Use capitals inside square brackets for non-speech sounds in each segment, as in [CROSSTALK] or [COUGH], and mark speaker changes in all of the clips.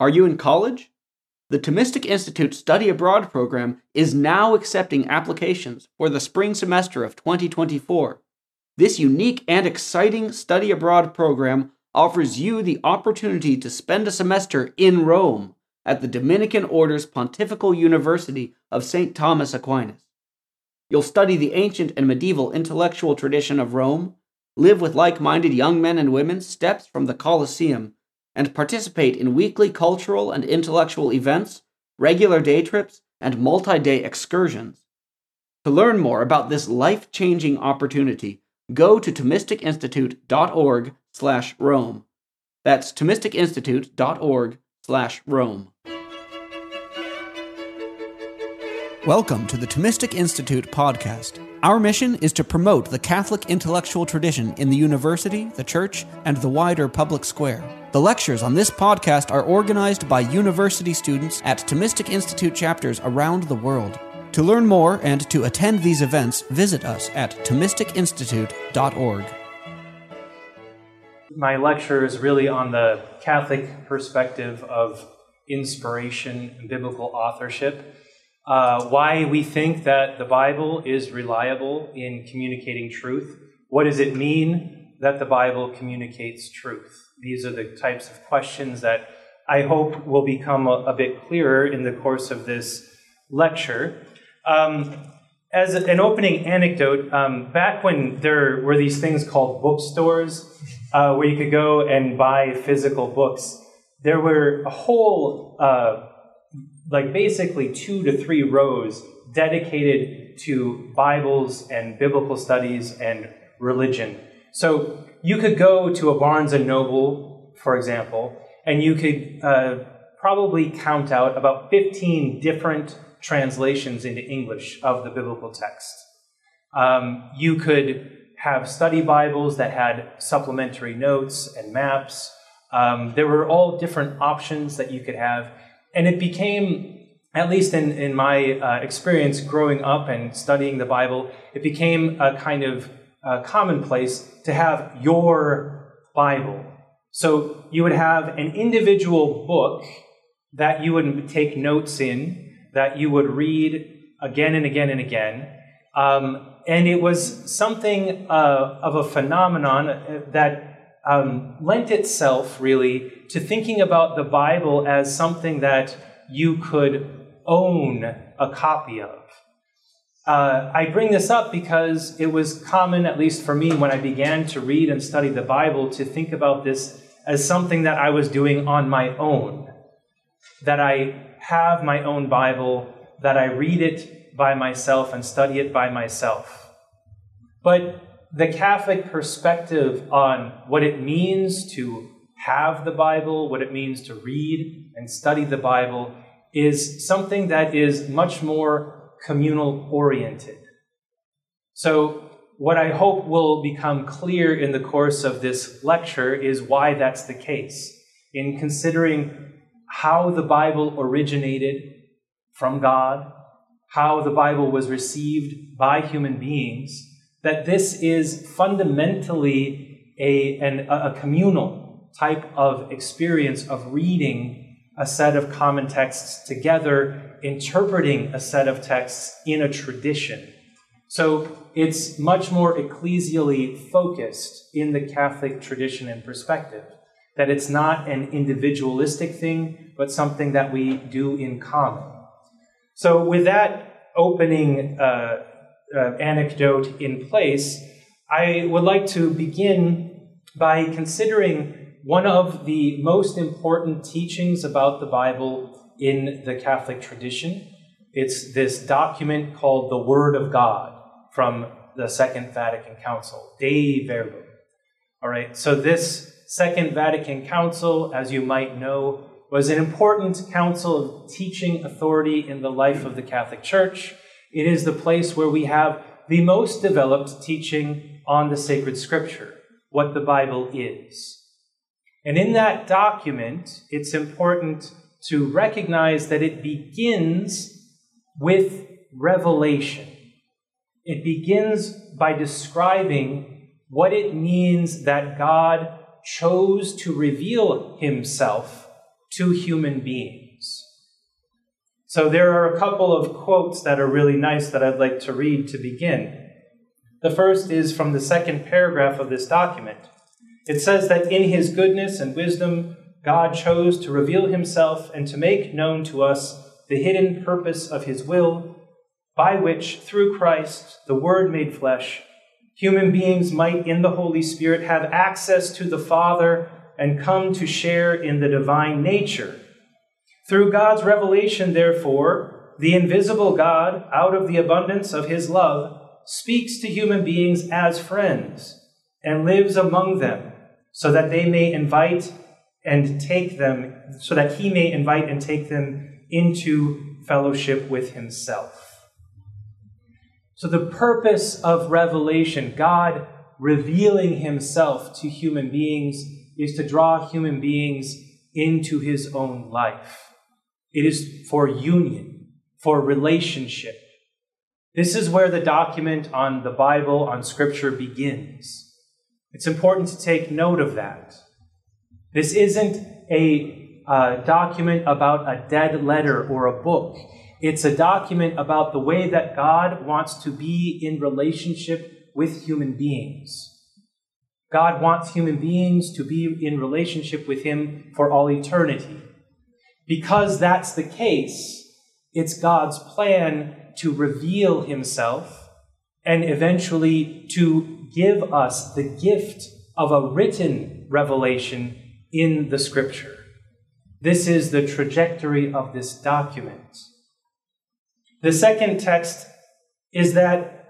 Speaker 1: Are you in college? The Thomistic Institute Study Abroad program is now accepting applications for the spring semester of 2024. This unique and exciting study abroad program offers you the opportunity to spend a semester in Rome at the Dominican Order's Pontifical University of St. Thomas Aquinas. You'll study the ancient and medieval intellectual tradition of Rome, live with like minded young men and women steps from the Colosseum and participate in weekly cultural and intellectual events, regular day trips, and multi day excursions. To learn more about this life changing opportunity, go to ThomisticInstitute.org slash Rome. That's ThomisticInstitute.org slash Rome. Welcome to the Thomistic Institute podcast. Our mission is to promote the Catholic intellectual tradition in the university, the church, and the wider public square. The lectures on this podcast are organized by university students at Thomistic Institute chapters around the world. To learn more and to attend these events, visit us at ThomisticInstitute.org.
Speaker 2: My lecture is really on the Catholic perspective of inspiration and biblical authorship uh, why we think that the Bible is reliable in communicating truth. What does it mean that the Bible communicates truth? These are the types of questions that I hope will become a, a bit clearer in the course of this lecture. Um, as an opening anecdote, um, back when there were these things called bookstores, uh, where you could go and buy physical books, there were a whole uh, like basically two to three rows dedicated to Bibles and biblical studies and religion. So you could go to a Barnes and Noble, for example, and you could uh, probably count out about 15 different translations into English of the biblical text. Um, you could have study Bibles that had supplementary notes and maps. Um, there were all different options that you could have. And it became, at least in, in my uh, experience growing up and studying the Bible, it became a kind of uh, commonplace to have your Bible. So you would have an individual book that you would take notes in, that you would read again and again and again. Um, and it was something uh, of a phenomenon uh, that um, lent itself really to thinking about the Bible as something that you could own a copy of. Uh, I bring this up because it was common, at least for me, when I began to read and study the Bible, to think about this as something that I was doing on my own. That I have my own Bible, that I read it by myself and study it by myself. But the Catholic perspective on what it means to have the Bible, what it means to read and study the Bible, is something that is much more communal oriented. So, what I hope will become clear in the course of this lecture is why that's the case. In considering how the Bible originated from God, how the Bible was received by human beings, that this is fundamentally a, an, a communal type of experience of reading a set of common texts together, interpreting a set of texts in a tradition. So it's much more ecclesially focused in the Catholic tradition and perspective. That it's not an individualistic thing, but something that we do in common. So, with that opening uh, uh, anecdote in place, I would like to begin by considering one of the most important teachings about the Bible in the Catholic tradition. It's this document called the Word of God from the Second Vatican Council, Dei Verbum. All right, so this Second Vatican Council, as you might know, was an important council of teaching authority in the life of the Catholic Church. It is the place where we have the most developed teaching on the sacred scripture, what the Bible is. And in that document, it's important to recognize that it begins with revelation. It begins by describing what it means that God chose to reveal himself to human beings. So there are a couple of quotes that are really nice that I'd like to read to begin. The first is from the second paragraph of this document. It says that in his goodness and wisdom, God chose to reveal himself and to make known to us the hidden purpose of his will, by which, through Christ, the Word made flesh, human beings might, in the Holy Spirit, have access to the Father and come to share in the divine nature. Through God's revelation, therefore, the invisible God, out of the abundance of his love, speaks to human beings as friends and lives among them, so that they may invite and take them, so that he may invite and take them into fellowship with himself. So, the purpose of revelation, God revealing himself to human beings, is to draw human beings into his own life. It is for union, for relationship. This is where the document on the Bible, on Scripture, begins. It's important to take note of that. This isn't a document about a dead letter or a book. It's a document about the way that God wants to be in relationship with human beings. God wants human beings to be in relationship with Him for all eternity. Because that's the case, it's God's plan to reveal Himself and eventually to give us the gift of a written revelation in the scripture. This is the trajectory of this document. The second text is that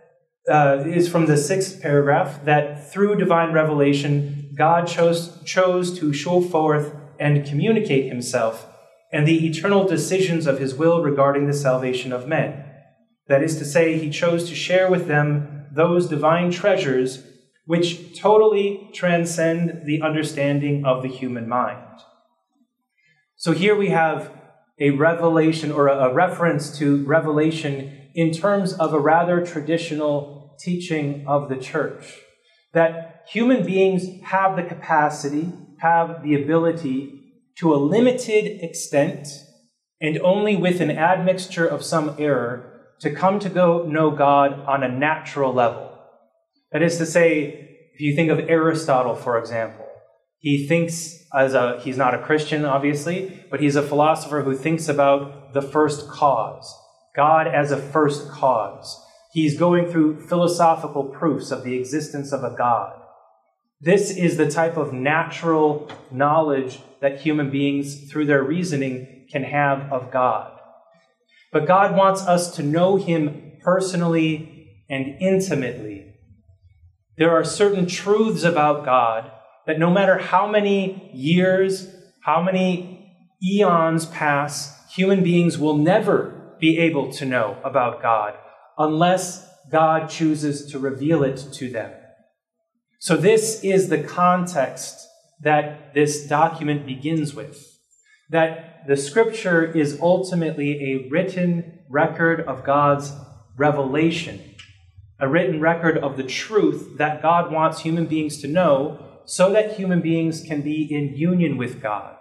Speaker 2: uh, is from the sixth paragraph that through divine revelation, God chose, chose to show forth and communicate himself and the eternal decisions of his will regarding the salvation of men. That is to say, he chose to share with them those divine treasures which totally transcend the understanding of the human mind. So here we have a revelation or a reference to revelation in terms of a rather traditional teaching of the church that human beings have the capacity, have the ability to a limited extent, and only with an admixture of some error, to come to go know God on a natural level. That is to say, if you think of Aristotle, for example, he thinks as a, he's not a Christian, obviously, but he's a philosopher who thinks about the first cause, God as a first cause. He's going through philosophical proofs of the existence of a God. This is the type of natural knowledge that human beings, through their reasoning, can have of God. But God wants us to know Him personally and intimately there are certain truths about God that no matter how many years, how many eons pass, human beings will never be able to know about God unless God chooses to reveal it to them. So, this is the context that this document begins with that the scripture is ultimately a written record of God's revelation a written record of the truth that God wants human beings to know so that human beings can be in union with God.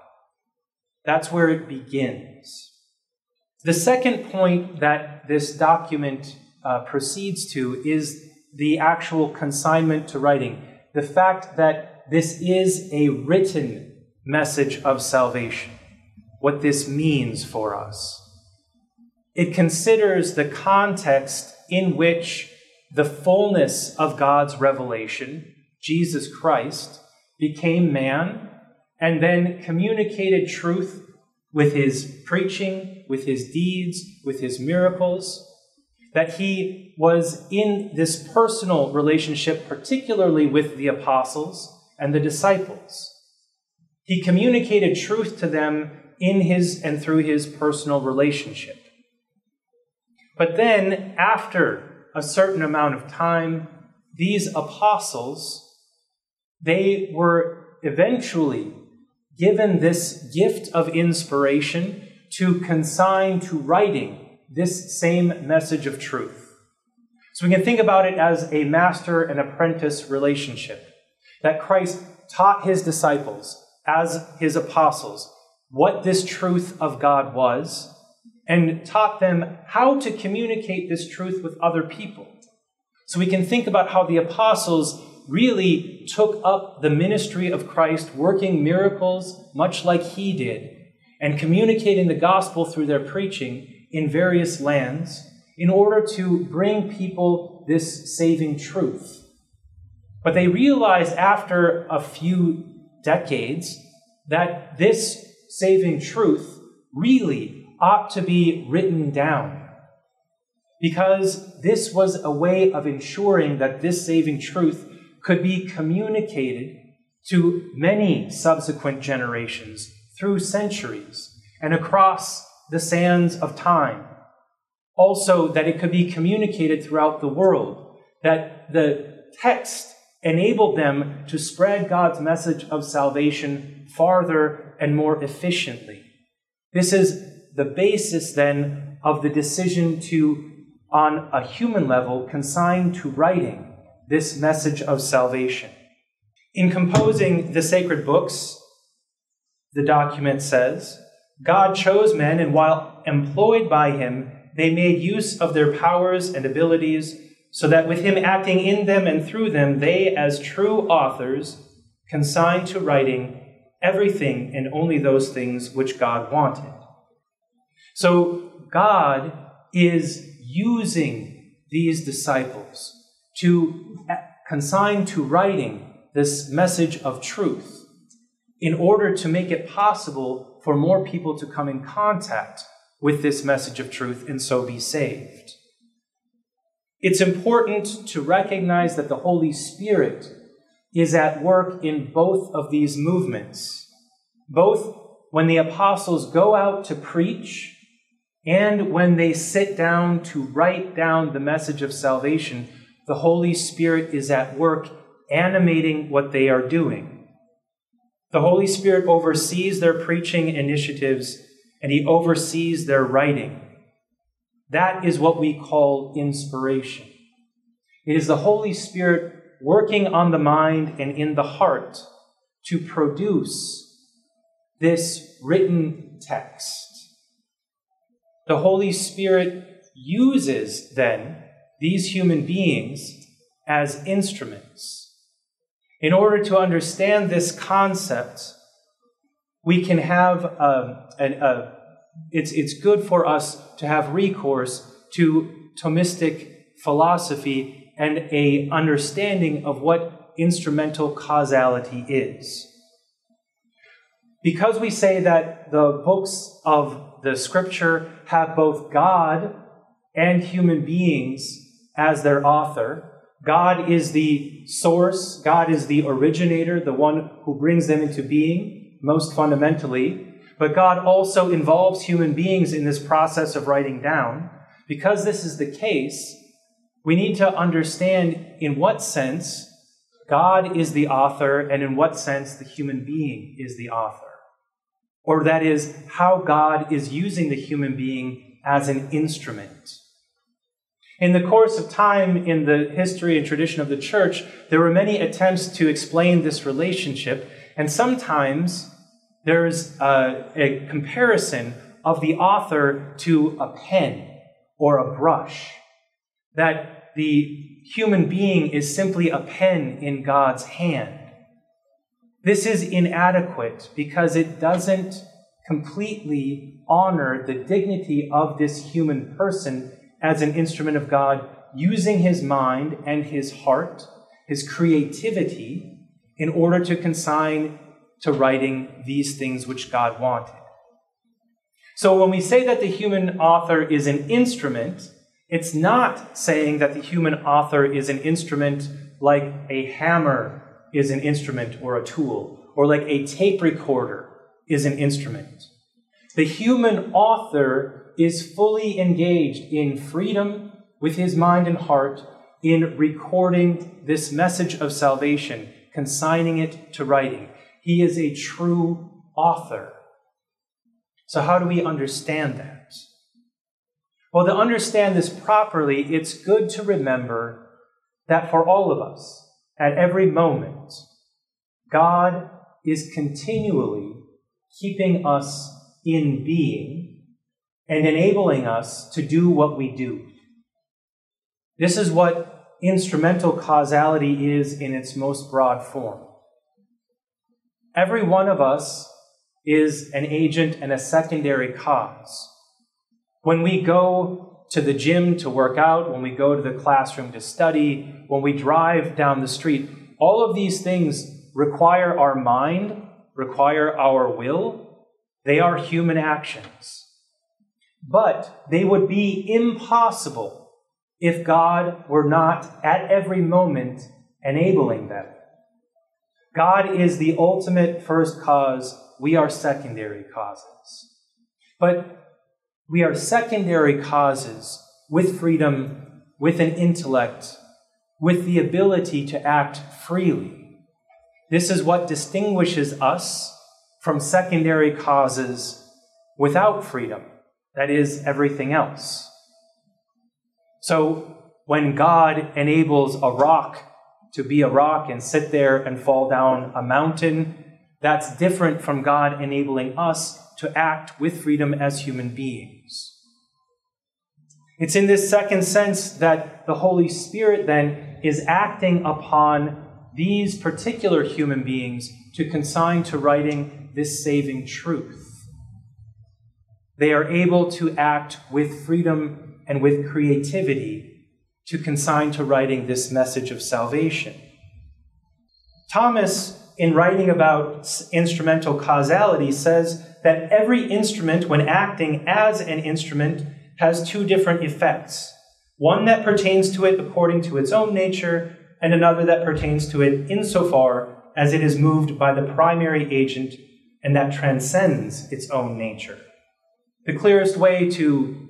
Speaker 2: That's where it begins. The second point that this document uh, proceeds to is the actual consignment to writing. The fact that this is a written message of salvation, what this means for us. It considers the context in which the fullness of God's revelation, Jesus Christ, became man and then communicated truth with his preaching, with his deeds, with his miracles. That he was in this personal relationship, particularly with the apostles and the disciples. He communicated truth to them in his and through his personal relationship. But then, after a certain amount of time, these apostles, they were eventually given this gift of inspiration to consign to writing this same message of truth. So we can think about it as a master and apprentice relationship that Christ taught his disciples as his apostles, what this truth of God was and taught them how to communicate this truth with other people. So we can think about how the apostles really took up the ministry of Christ, working miracles much like he did, and communicating the gospel through their preaching in various lands in order to bring people this saving truth. But they realized after a few decades that this saving truth really ought to be written down. Because this was a way of ensuring that this saving truth could be communicated to many subsequent generations through centuries and across the sands of time. Also, that it could be communicated throughout the world, that the text enabled them to spread God's message of salvation farther and more efficiently. This is the basis then of the decision to, on a human level, consign to writing this message of salvation. In composing the sacred books, the document says, God chose men, and while employed by him, they made use of their powers and abilities, so that with him acting in them and through them, they, as true authors, consigned to writing everything and only those things which God wanted. So God is using these disciples to consign to writing this message of truth in order to make it possible for more people to come in contact with this message of truth and so be saved. It's important to recognize that the Holy Spirit is at work in both of these movements, both when the apostles go out to preach and when they sit down to write down the message of salvation the Holy Spirit is at work animating what they are doing. The Holy Spirit oversees their preaching initiatives and he oversees their writing. That is what we call inspiration. It is the Holy Spirit working on the mind and in the heart to produce this written text. The Holy Spirit uses then these human beings as instruments. In order to understand this concept, we can have um, a, a, a, it's, it's good for us to have recourse to Thomistic philosophy and a understanding of what instrumental causality is. Because we say that the books of the scripture have both God and human beings as their author. God is the source, God is the originator, the one who brings them into being, most fundamentally. But God also involves human beings in this process of writing down. Because this is the case, we need to understand in what sense God is the author and in what sense the human being is the author. Or that is, how God is using the human being as an instrument. In the course of time in the history and tradition of the church, there were many attempts to explain this relationship, and sometimes there's a, a comparison of the author to a pen or a brush. That the human being is simply a pen in God's hand. This is inadequate because it doesn't completely honor the dignity of this human person as an instrument of God, using his mind and his heart, his creativity, in order to consign to writing these things which God wanted. So when we say that the human author is an instrument, it's not saying that the human author is an instrument like a hammer is an instrument or a tool, or like a tape recorder is an instrument. The human author is fully engaged in freedom with his mind and heart in recording this message of salvation, consigning it to writing. He is a true author. So, how do we understand that? Well, to understand this properly, it's good to remember that for all of us, at every moment, God is continually keeping us in being and enabling us to do what we do. This is what instrumental causality is in its most broad form. Every one of us is an agent and a secondary cause. When we go to the gym to work out, when we go to the classroom to study, when we drive down the street, all of these things require our mind, require our will. They are human actions. But they would be impossible if God were not at every moment enabling them. God is the ultimate first cause, we are secondary causes. But we are secondary causes with freedom, with an intellect, with the ability to act freely. This is what distinguishes us from secondary causes without freedom, that is, everything else. So, when God enables a rock to be a rock and sit there and fall down a mountain, that's different from God enabling us to act with freedom as human beings. It's in this second sense that the Holy Spirit then is acting upon these particular human beings to consign to writing this saving truth. They are able to act with freedom and with creativity to consign to writing this message of salvation. Thomas, in writing about instrumental causality, says that every instrument, when acting as an instrument, has two different effects one that pertains to it according to its own nature, and another that pertains to it insofar as it is moved by the primary agent and that transcends its own nature. The clearest way to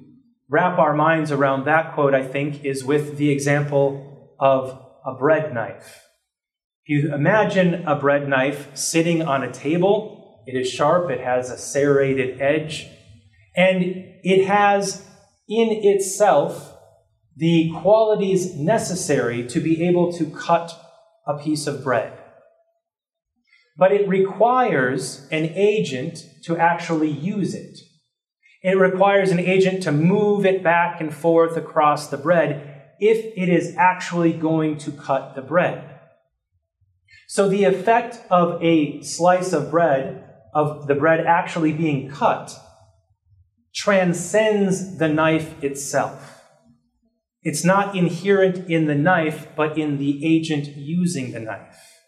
Speaker 2: wrap our minds around that quote, I think, is with the example of a bread knife. If you imagine a bread knife sitting on a table, it is sharp, it has a serrated edge, and it has in itself the qualities necessary to be able to cut a piece of bread. But it requires an agent to actually use it. It requires an agent to move it back and forth across the bread if it is actually going to cut the bread. So the effect of a slice of bread, of the bread actually being cut, transcends the knife itself. It's not inherent in the knife, but in the agent using the knife.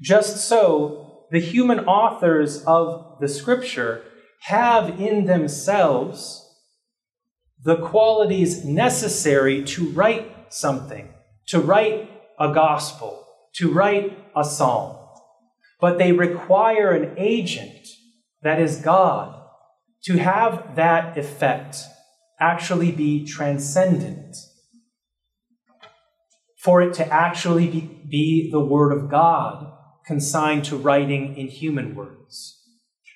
Speaker 2: Just so, the human authors of the scripture have in themselves the qualities necessary to write something, to write a gospel, to write a psalm. But they require an agent, that is God, to have that effect actually be transcendent, for it to actually be, be the Word of God consigned to writing in human words.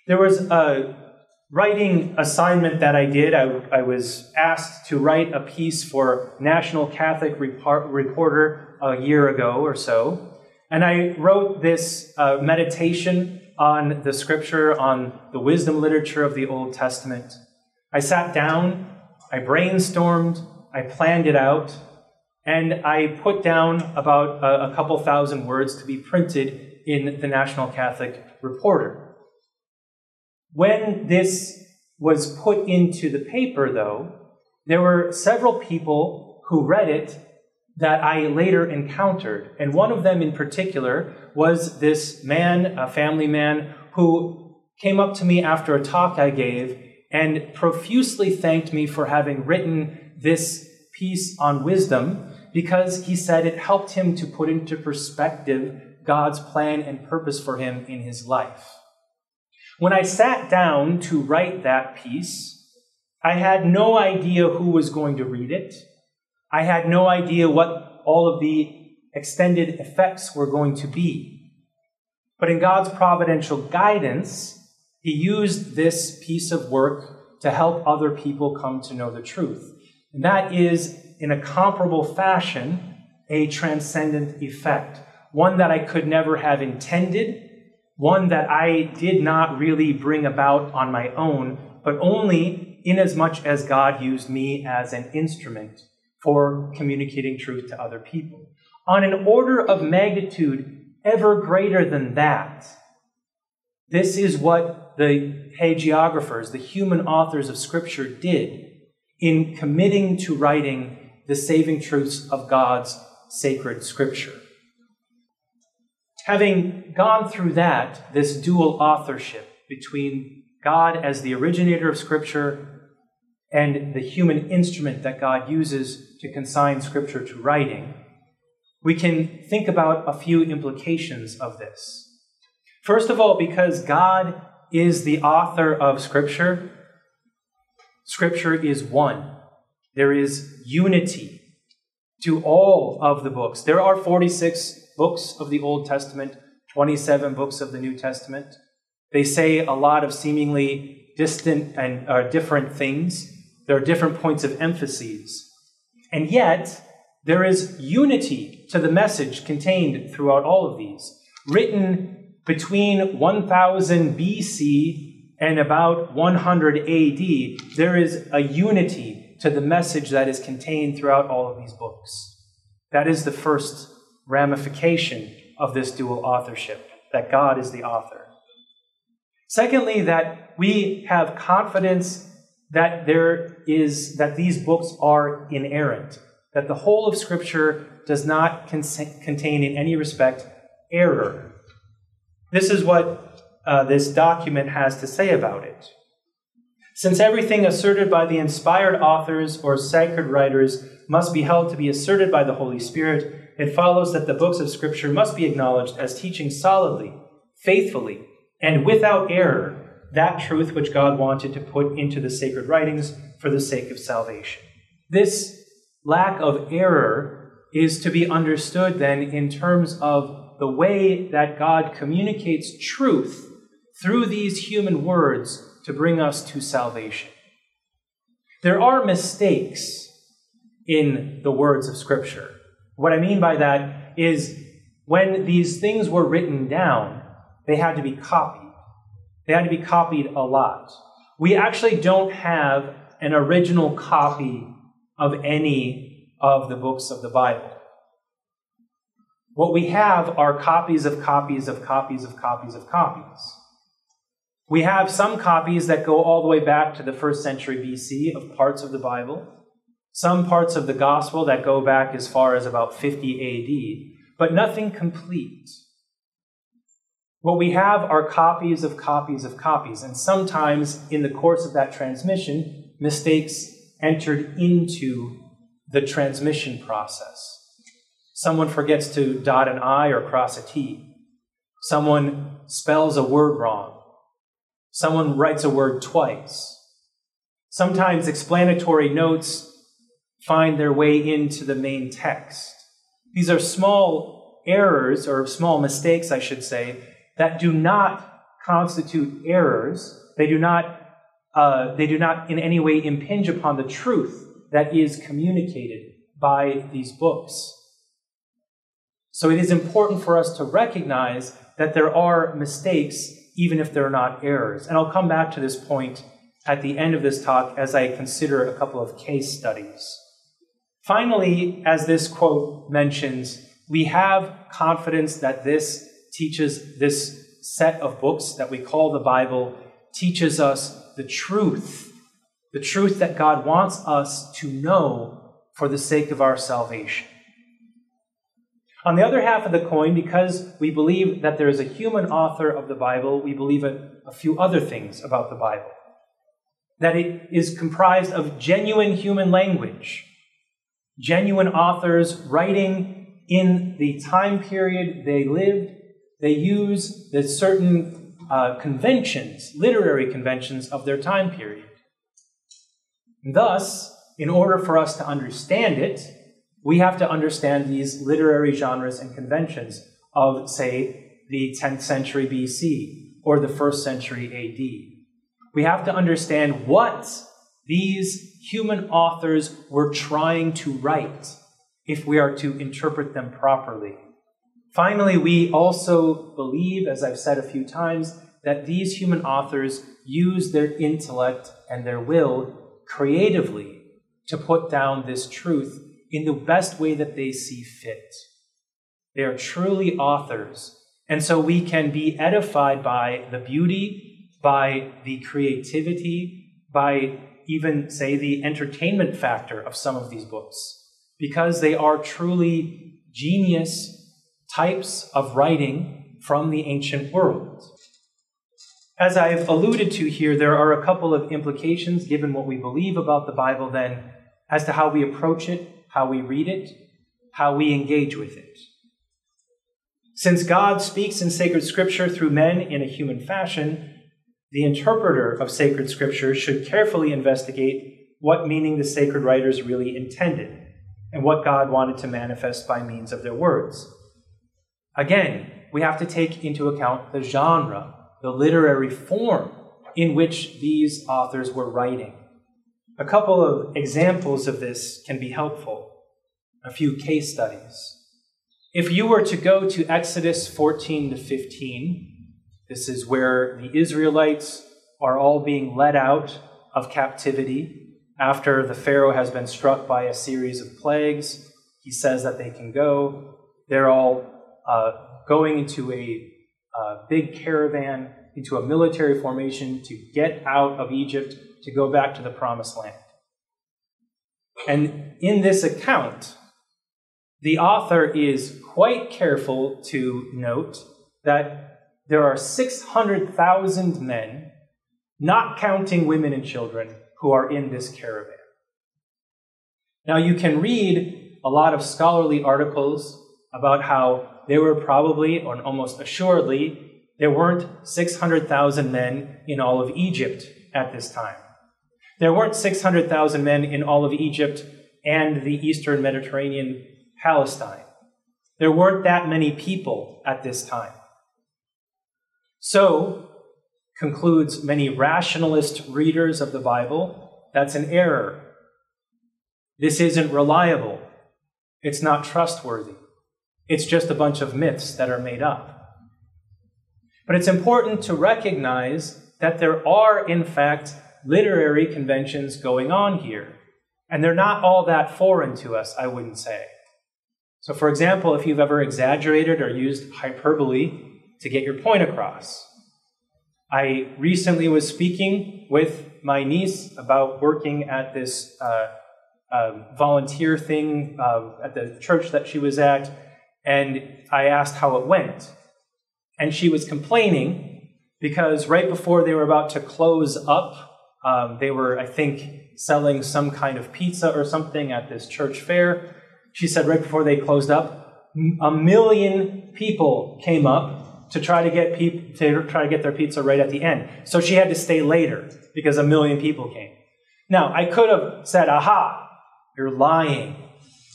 Speaker 2: There was a writing assignment that I did, I, I, was asked to write a piece for National Catholic Reporter a year ago or so. And I wrote this uh, meditation on the scripture, on the wisdom literature of the Old Testament. I sat down, I brainstormed, I planned it out, and I put down about a, a couple thousand words to be printed in the National Catholic Reporter. When this was put into the paper, though, there were several people who read it that I later encountered. And one of them in particular was this man, a family man, who came up to me after a talk I gave and profusely thanked me for having written this piece on wisdom because he said it helped him to put into perspective God's plan and purpose for him in his life. When I sat down to write that piece, I had no idea who was going to read it. I had no idea what all of the extended effects were going to be. But in God's providential guidance, He used this piece of work to help other people come to know the truth. And that is, in a comparable fashion, a transcendent effect, one that I could never have intended one that I did not really bring about on my own, but only inasmuch as God used me as an instrument for communicating truth to other people. On an order of magnitude ever greater than that, this is what the hagiographers, the human authors of Scripture, did in committing to writing the saving truths of God's sacred Scripture. Having gone through that, this dual authorship between God as the originator of Scripture and the human instrument that God uses to consign Scripture to writing, we can think about a few implications of this. First of all, because God is the author of Scripture, Scripture is one. There is unity to all of the books. There are 46 books of the Old Testament, 27 books of the New Testament. They say a lot of seemingly distant and uh, different things. There are different points of emphases. And yet, there is unity to the message contained throughout all of these, written between 1000 BC and about 100 AD. There is a unity to the message that is contained throughout all of these books. That is the first ramification of this dual authorship, that God is the author. Secondly, that we have confidence that there is that these books are inerrant, that the whole of Scripture does not contain in any respect error. This is what uh, this document has to say about it. Since everything asserted by the inspired authors or sacred writers must be held to be asserted by the Holy Spirit, it follows that the books of Scripture must be acknowledged as teaching solidly, faithfully, and without error that truth which God wanted to put into the sacred writings for the sake of salvation. This lack of error is to be understood then in terms of the way that God communicates truth through these human words to bring us to salvation. There are mistakes in the words of Scripture. What I mean by that is when these things were written down, they had to be copied. They had to be copied a lot. We actually don't have an original copy of any of the books of the Bible. What we have are copies of copies of copies of copies of copies. We have some copies that go all the way back to the first century BC of parts of the Bible, some parts of the gospel that go back as far as about 50 AD, but nothing complete. What we have are copies of copies of copies, and sometimes in the course of that transmission, mistakes entered into the transmission process. Someone forgets to dot an I or cross a T. Someone spells a word wrong. Someone writes a word twice. Sometimes explanatory notes find their way into the main text. These are small errors, or small mistakes, I should say, that do not constitute errors. They do not, uh, they do not in any way impinge upon the truth that is communicated by these books. So it is important for us to recognize that there are mistakes, even if they're not errors. And I'll come back to this point at the end of this talk as I consider a couple of case studies. Finally, as this quote mentions, we have confidence that this teaches this set of books that we call the Bible, teaches us the truth, the truth that God wants us to know for the sake of our salvation. On the other half of the coin, because we believe that there is a human author of the Bible, we believe a, a few other things about the Bible. That it is comprised of genuine human language, genuine authors writing in the time period they lived they use the certain uh, conventions, literary conventions of their time period. Thus, in order for us to understand it, we have to understand these literary genres and conventions of, say, the 10th century BC or the 1st century AD. We have to understand what these human authors were trying to write if we are to interpret them properly. Finally, we also believe, as I've said a few times, that these human authors use their intellect and their will creatively to put down this truth in the best way that they see fit. They are truly authors. And so we can be edified by the beauty, by the creativity, by even, say, the entertainment factor of some of these books, because they are truly genius types of writing from the ancient world. As I've alluded to here, there are a couple of implications given what we believe about the Bible, then, as to how we approach it, how we read it, how we engage with it. Since God speaks in sacred scripture through men in a human fashion, the interpreter of sacred scripture should carefully investigate what meaning the sacred writers really intended and what God wanted to manifest by means of their words. Again, we have to take into account the genre, the literary form in which these authors were writing. A couple of examples of this can be helpful, a few case studies. If you were to go to Exodus 14 to 15, this is where the Israelites are all being led out of captivity after the Pharaoh has been struck by a series of plagues. He says that they can go. They're all uh, going into a uh, big caravan, into a military formation to get out of Egypt to go back to the promised land. And in this account, the author is quite careful to note that there are 600,000 men, not counting women and children, who are in this caravan. Now, you can read a lot of scholarly articles about how there were probably, or almost assuredly, there weren't 600,000 men in all of Egypt at this time. There weren't 600,000 men in all of Egypt and the eastern Mediterranean Palestine. There weren't that many people at this time. So, concludes many rationalist readers of the Bible, that's an error. This isn't reliable. It's not trustworthy. It's just a bunch of myths that are made up. But it's important to recognize that there are, in fact, literary conventions going on here. And they're not all that foreign to us, I wouldn't say. So, for example, if you've ever exaggerated or used hyperbole to get your point across. I recently was speaking with my niece about working at this uh, uh, volunteer thing uh, at the church that she was at, and I asked how it went. And she was complaining because right before they were about to close up, um, they were, I think, selling some kind of pizza or something at this church fair. She said right before they closed up, a million people came up to try to get people to try to get their pizza right at the end. So she had to stay later because a million people came. Now, I could have said, "Aha, you're lying.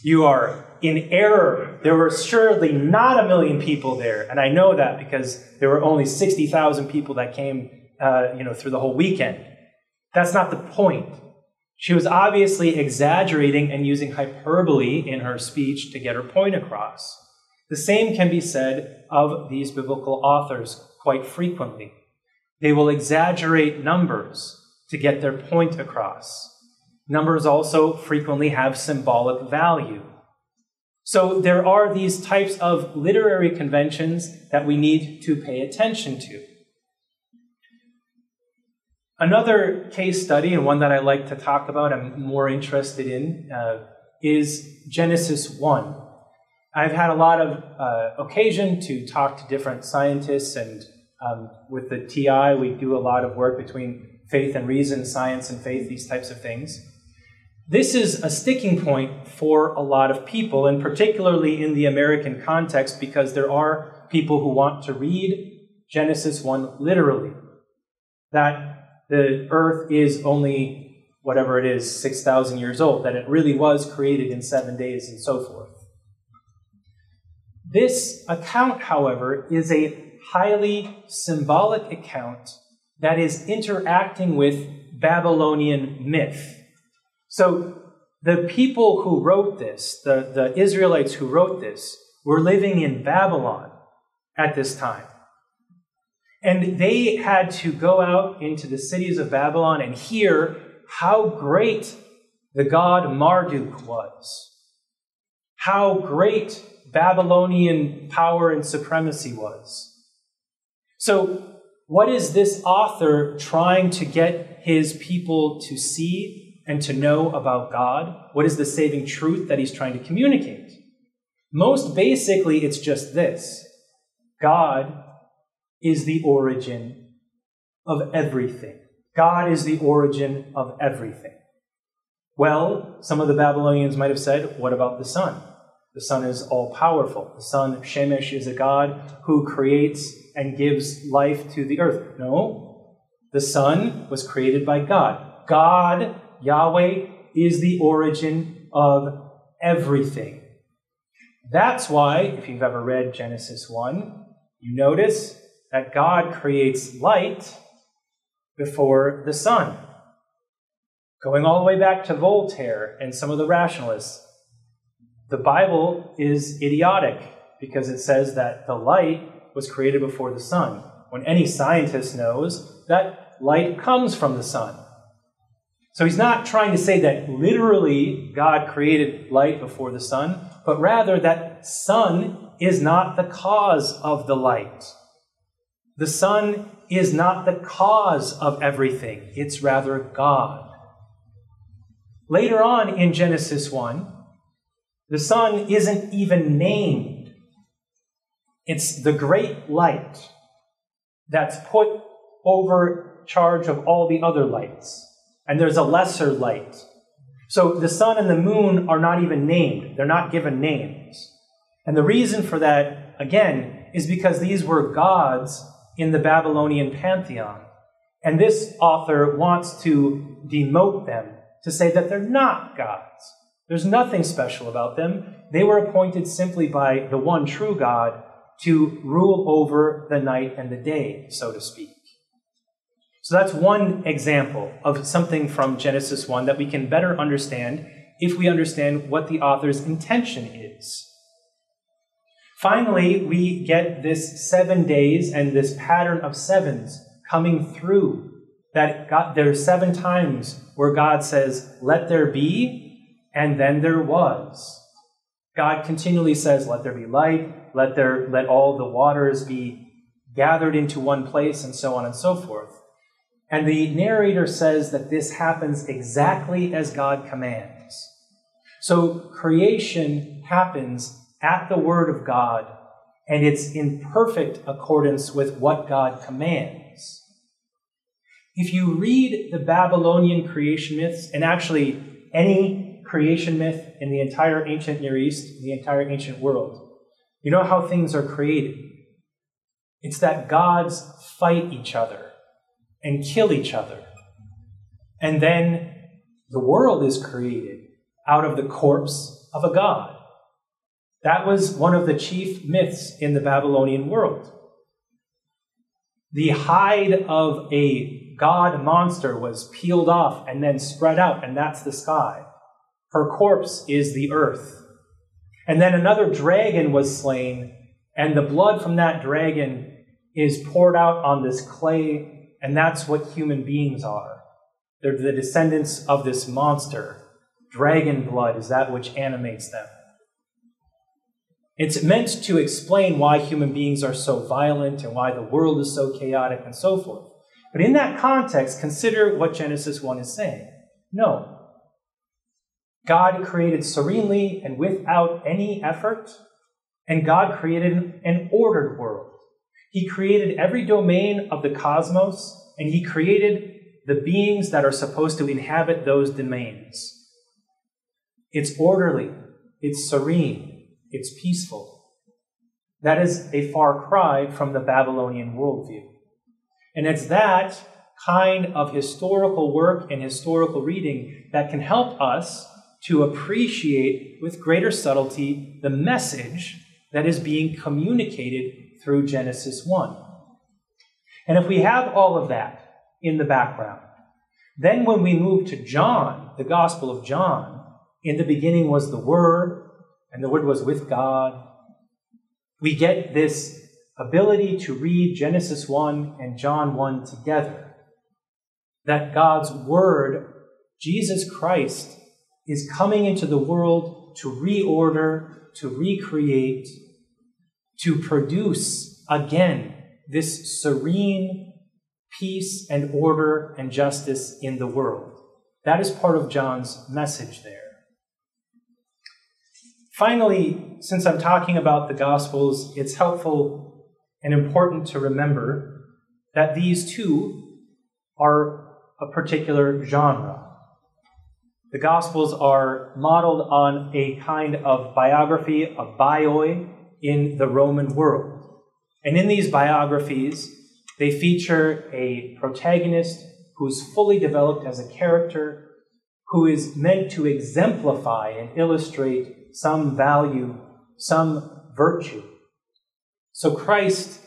Speaker 2: You are in error. There were surely not a million people there, and I know that because there were only 60,000 people that came, uh, you know, through the whole weekend. That's not the point. She was obviously exaggerating and using hyperbole in her speech to get her point across. The same can be said of these biblical authors quite frequently. They will exaggerate numbers to get their point across. Numbers also frequently have symbolic value. So there are these types of literary conventions that we need to pay attention to. Another case study, and one that I like to talk about, I'm more interested in, uh, is Genesis 1. I've had a lot of uh, occasion to talk to different scientists, and um, with the TI, we do a lot of work between faith and reason, science and faith, these types of things. This is a sticking point for a lot of people, and particularly in the American context, because there are people who want to read Genesis 1 literally. That the earth is only whatever it is, 6,000 years old, that it really was created in seven days, and so forth. This account, however, is a highly symbolic account that is interacting with Babylonian myth. So, the people who wrote this, the, the Israelites who wrote this, were living in Babylon at this time. And they had to go out into the cities of Babylon and hear how great the god Marduk was, how great Babylonian power and supremacy was. So, what is this author trying to get his people to see and to know about God? What is the saving truth that he's trying to communicate? Most basically, it's just this God is the origin of everything. God is the origin of everything. Well, some of the Babylonians might have said, what about the sun? The sun is all powerful. The sun, Shemesh, is a god who creates and gives life to the earth. No, the sun was created by God. God, Yahweh, is the origin of everything. That's why, if you've ever read Genesis 1, you notice that God creates light before the sun. Going all the way back to Voltaire and some of the rationalists, the Bible is idiotic because it says that the light was created before the sun, when any scientist knows that light comes from the sun. So he's not trying to say that literally God created light before the sun, but rather that sun is not the cause of the light. The sun is not the cause of everything, it's rather God. Later on in Genesis 1, the sun isn't even named. It's the great light that's put over charge of all the other lights. And there's a lesser light. So the sun and the moon are not even named, they're not given names. And the reason for that, again, is because these were gods in the Babylonian pantheon. And this author wants to demote them, to say that they're not gods. There's nothing special about them. They were appointed simply by the one true God to rule over the night and the day, so to speak. So that's one example of something from Genesis 1 that we can better understand if we understand what the author's intention is. Finally, we get this seven days and this pattern of sevens coming through. That God, there are seven times where God says, Let there be, and then there was. God continually says, Let there be light, let, there, let all the waters be gathered into one place, and so on and so forth. And the narrator says that this happens exactly as God commands. So creation happens at the Word of God, and it's in perfect accordance with what God commands. If you read the Babylonian creation myths, and actually any creation myth in the entire ancient Near East, the entire ancient world. You know how things are created? It's that gods fight each other and kill each other. And then the world is created out of the corpse of a god. That was one of the chief myths in the Babylonian world. The hide of a god monster was peeled off and then spread out, and that's the sky. Her corpse is the earth. And then another dragon was slain, and the blood from that dragon is poured out on this clay, and that's what human beings are. They're the descendants of this monster. Dragon blood is that which animates them. It's meant to explain why human beings are so violent and why the world is so chaotic and so forth. But in that context, consider what Genesis 1 is saying. No, God created serenely and without any effort, and God created an ordered world. He created every domain of the cosmos, and He created the beings that are supposed to inhabit those domains. It's orderly, it's serene, it's peaceful. That is a far cry from the Babylonian worldview. And it's that kind of historical work and historical reading that can help us to appreciate with greater subtlety the message that is being communicated through Genesis 1. And if we have all of that in the background, then when we move to John, the Gospel of John, in the beginning was the Word, and the Word was with God, we get this ability to read Genesis 1 and John 1 together. That God's Word, Jesus Christ, is coming into the world to reorder, to recreate, to produce again this serene peace and order and justice in the world. That is part of John's message there. Finally, since I'm talking about the Gospels, it's helpful and important to remember that these two are a particular genre. The Gospels are modeled on a kind of biography, a bioi, in the Roman world. And in these biographies, they feature a protagonist who's fully developed as a character, who is meant to exemplify and illustrate some value, some virtue. So Christ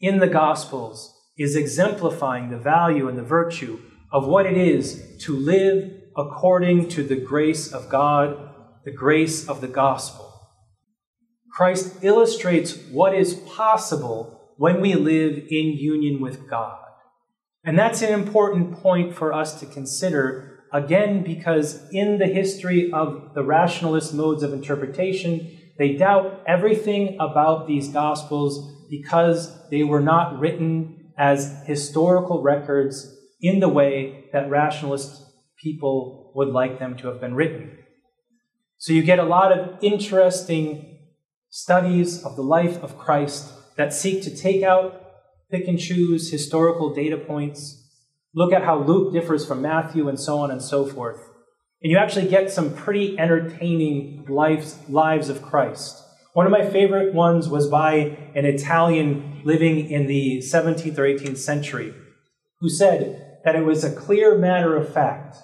Speaker 2: in the Gospels is exemplifying the value and the virtue of what it is to live according to the grace of God, the grace of the gospel. Christ illustrates what is possible when we live in union with God. And that's an important point for us to consider, again, because in the history of the rationalist modes of interpretation, they doubt everything about these Gospels because they were not written as historical records in the way that rationalist people would like them to have been written. So you get a lot of interesting studies of the life of Christ that seek to take out, pick and choose historical data points, look at how Luke differs from Matthew, and so on and so forth. And you actually get some pretty entertaining lives, lives of Christ. One of my favorite ones was by an Italian living in the 17th or 18th century who said that it was a clear matter of fact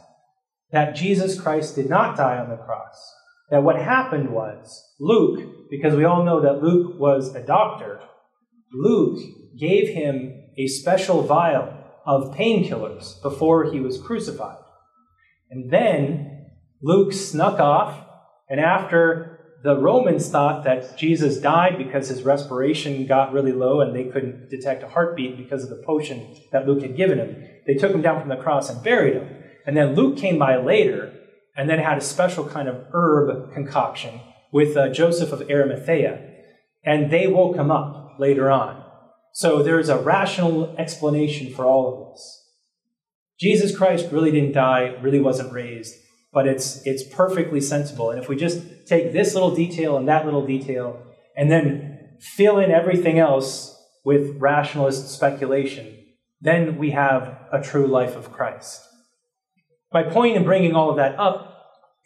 Speaker 2: that Jesus Christ did not die on the cross. That what happened was Luke, because we all know that Luke was a doctor, Luke gave him a special vial of painkillers before he was crucified. And then Luke snuck off, and after the Romans thought that Jesus died because his respiration got really low and they couldn't detect a heartbeat because of the potion that Luke had given him, they took him down from the cross and buried him. And then Luke came by later and then had a special kind of herb concoction with uh, Joseph of Arimathea. And they woke him up later on. So there's a rational explanation for all of this. Jesus Christ really didn't die, really wasn't raised, but it's, it's perfectly sensible. And if we just take this little detail and that little detail and then fill in everything else with rationalist speculation, then we have a true life of Christ. My point in bringing all of that up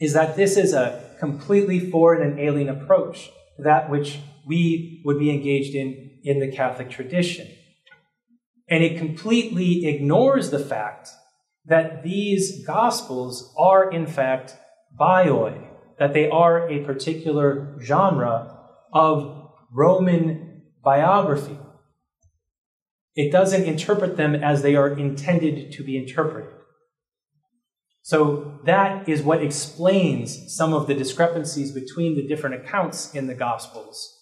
Speaker 2: is that this is a completely foreign and alien approach to that which we would be engaged in in the Catholic tradition. And it completely ignores the fact that these Gospels are, in fact, bioi, that they are a particular genre of Roman biography. It doesn't interpret them as they are intended to be interpreted. So that is what explains some of the discrepancies between the different accounts in the Gospels,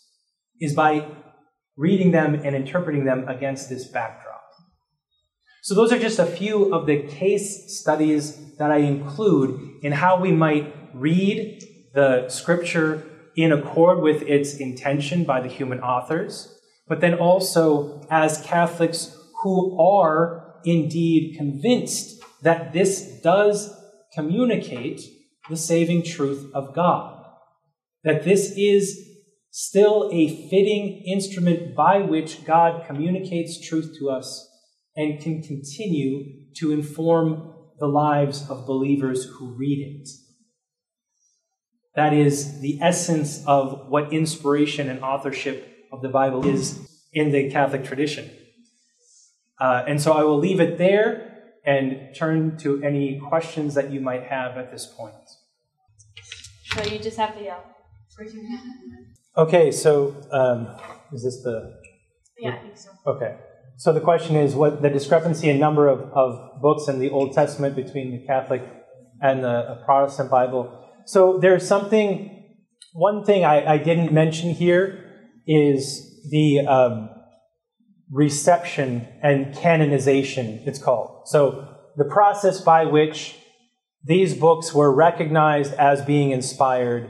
Speaker 2: is by reading them and interpreting them against this backdrop. So those are just a few of the case studies that I include in how we might read the scripture in accord with its intention by the human authors, but then also as Catholics who are indeed convinced that this does communicate the saving truth of God. That this is still a fitting instrument by which God communicates truth to us and can continue to inform the lives of believers who read it. That is the essence of what inspiration and authorship of the Bible is in the Catholic tradition. Uh, and so I will leave it there and turn to any questions that you might have at this point.
Speaker 3: So you just have to yell.
Speaker 2: Okay, so um, is this the.
Speaker 3: Yeah, I think so.
Speaker 2: Okay. So the question is what the discrepancy in number of, of books in the Old Testament between the Catholic and the Protestant Bible. So there's something, one thing I, I didn't mention here is the um, reception and canonization, it's called. So, the process by which these books were recognized as being inspired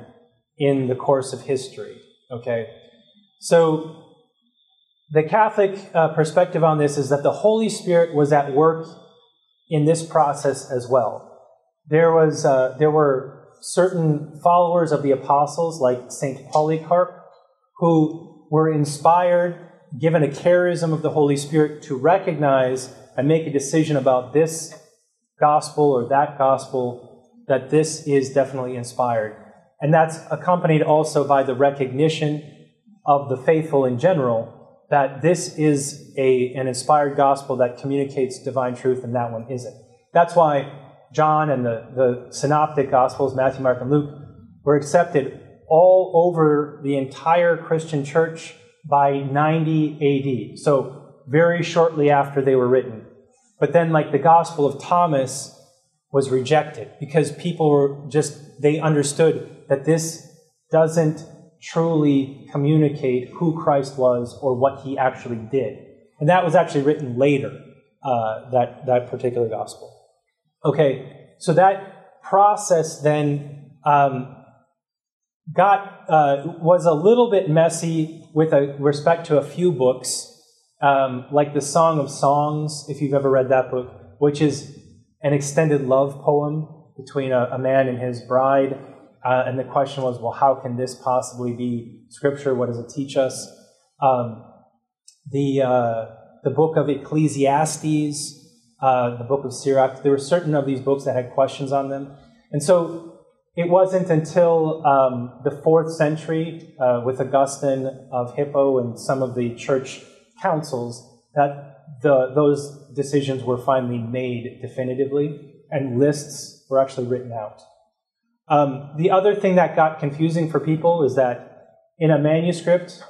Speaker 2: in the course of history. Okay? So, the Catholic uh, perspective on this is that the Holy Spirit was at work in this process as well. There, was, uh, there were certain followers of the apostles, like St. Polycarp, who were inspired, given a charism of the Holy Spirit to recognize and make a decision about this gospel or that gospel, that this is definitely inspired. And that's accompanied also by the recognition of the faithful in general that this is a, an inspired gospel that communicates divine truth and that one isn't. That's why John and the, the synoptic gospels, Matthew, Mark, and Luke, were accepted all over the entire Christian church by 90 AD. So very shortly after they were written. But then, like the Gospel of Thomas was rejected because people were just, they understood that this doesn't truly communicate who Christ was or what he actually did. And that was actually written later, uh, that, that particular gospel. Okay, so that process then um, got uh, was a little bit messy with a, respect to a few books, um, like the Song of Songs, if you've ever read that book, which is an extended love poem between a, a man and his bride. Uh, and the question was, well, how can this possibly be scripture? What does it teach us? Um, the, uh, the book of Ecclesiastes, uh, the book of Sirach, there were certain of these books that had questions on them. And so it wasn't until um, the fourth century, uh, with Augustine of Hippo and some of the church councils, that the, those decisions were finally made definitively, and lists were actually written out. Um, the other thing that got confusing for people is that in a manuscript,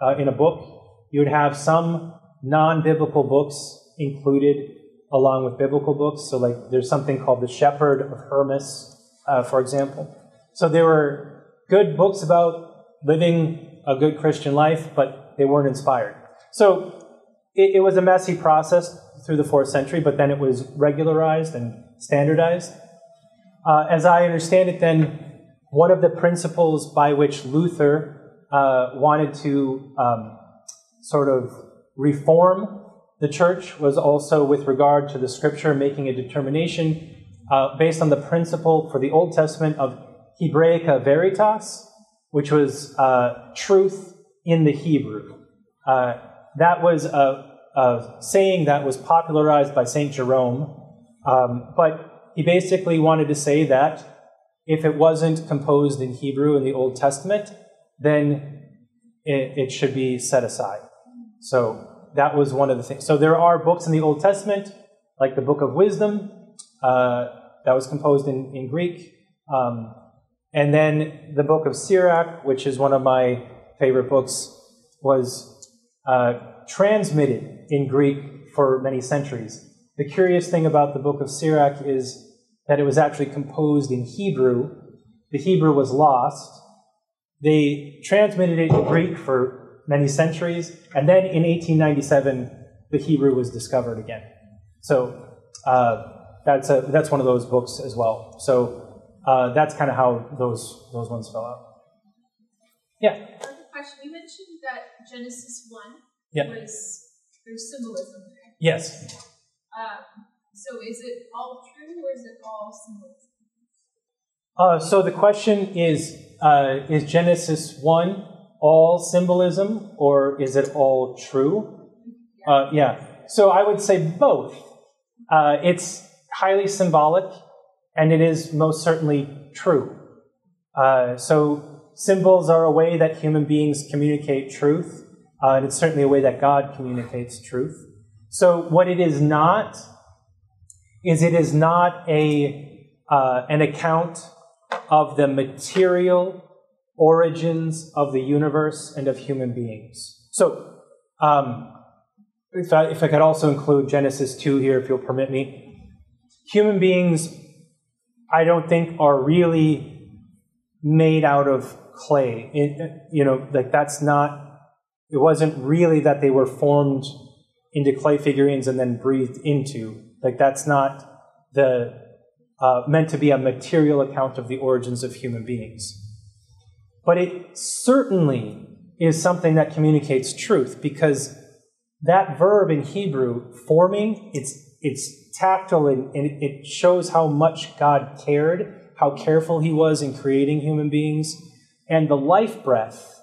Speaker 2: uh, in a book, you would have some non biblical books included along with biblical books. So, like, there's something called the Shepherd of Hermas, uh, for example. So, there were good books about living a good Christian life, but they weren't inspired. So, it, it was a messy process through the fourth century, but then it was regularized and standardized. Uh, as I understand it, then, one of the principles by which Luther uh, wanted to um, sort of reform the church was also with regard to the scripture making a determination uh, based on the principle for the Old Testament of Hebraica Veritas, which was uh, truth in the Hebrew. Uh, that was a, a, saying that was popularized by St. Jerome, um, but he basically wanted to say that if it wasn't composed in Hebrew in the Old Testament, then it, it should be set aside. So that was one of the things. So there are books in the Old Testament, like the Book of Wisdom, uh, that was composed in, in Greek. Um, and then the Book of Sirach, which is one of my favorite books, was uh, transmitted in Greek for many centuries. The curious thing about the book of Sirach is that it was actually composed in Hebrew. The Hebrew was lost. They transmitted it in Greek for many centuries, and then in 1897, the Hebrew was discovered again. So uh, that's a, that's one of those books as well. So uh, that's kind of how those those ones fell out. Yeah.
Speaker 3: Another question. You mentioned that Genesis one
Speaker 2: yeah.
Speaker 3: was there's symbolism there.
Speaker 2: Yes.
Speaker 3: Um, so is it all true or is it all symbolism?
Speaker 2: Uh, so the question is uh, Is Genesis 1 all symbolism or is it all true? Uh, yeah. So I would say both. Uh, it's highly symbolic and it is most certainly true. Uh, so symbols are a way that human beings communicate truth, uh, and it's certainly a way that God communicates truth. So what it is not is it is not a uh, an account of the material origins of the universe and of human beings. So um, if I, if I could also include Genesis 2 here, if you'll permit me. Human beings, I don't think, are really made out of clay. It, you know, like that's not, it wasn't really that they were formed into clay figurines and then breathed into. Like that's not the, uh, meant to be a material account of the origins of human beings. But it certainly is something that communicates truth because that verb in Hebrew, forming, it's, it's tactile and, and it shows how much God cared, how careful he was in creating human beings. And the life breath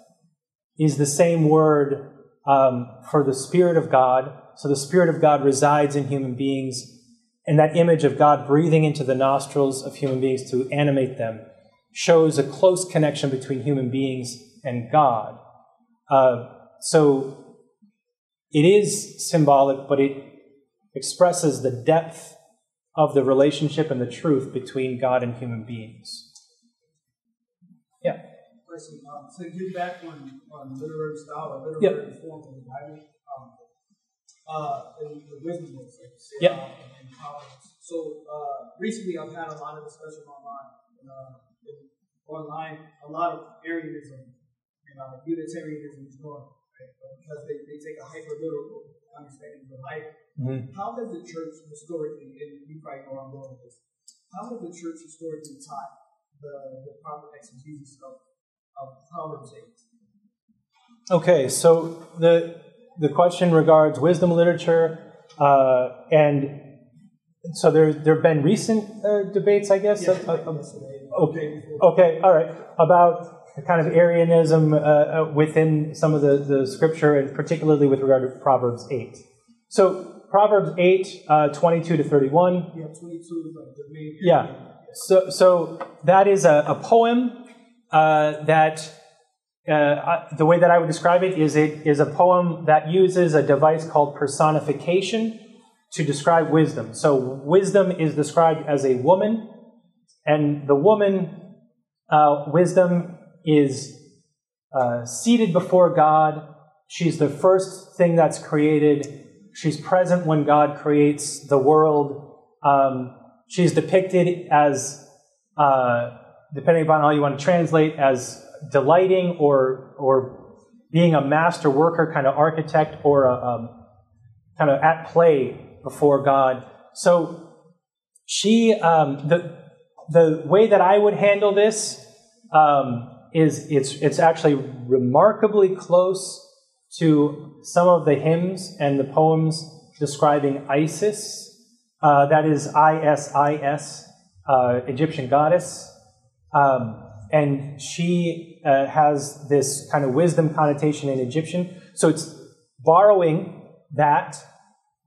Speaker 2: is the same word um, for the Spirit of God. So the Spirit of God resides in human beings. And that image of God breathing into the nostrils of human beings to animate them shows a close connection between human beings and God. Uh, so it is symbolic, but it expresses the depth of the relationship and the truth between God and human beings. Yeah.
Speaker 4: Question. Um, so get back on, on literary style or literary yep. form of the Bible. Um, uh, in the wisdom books, like
Speaker 2: yep.
Speaker 4: and, and Proverbs. So uh, recently, I've had a lot of discussion online. Uh, online, a lot of Arianism and uh, Unitarianism is growing, right? because they, they take a hyper literal understanding of the Bible. Mm-hmm. How has the church historically, and you probably know I'm going with this, how has the church historically taught the, the proper exegesis of, of Proverbs 8?
Speaker 2: Okay, so the the question regards wisdom literature, uh, and so there there have been recent uh, debates, I guess.
Speaker 4: Yes,
Speaker 2: uh,
Speaker 4: okay,
Speaker 2: okay, all right, about the kind of Arianism uh, uh, within some of the, the scripture, and particularly with regard to Proverbs 8. So, Proverbs 8, uh, 22 to 31.
Speaker 4: Yeah, 22 is like the main.
Speaker 2: Yeah. So, so that is a, a poem uh, that, uh, the way that I would describe it is it is a poem that uses a device called personification to describe wisdom. So, wisdom is described as a woman, and the woman, uh, wisdom, is uh, seated before God. She's the first thing that's created. She's present when God creates the world. Um, she's depicted as, uh, depending upon how you want to translate, as delighting or or being a master worker, kind of architect, or a, kind of at play before God. So she, um, the the way that I would handle this um, is it's, it's actually remarkably close to some of the hymns and the poems describing Isis. Uh, that is I S I S, uh, Egyptian goddess. Um, and she uh, has this kind of wisdom connotation in Egyptian. So it's borrowing that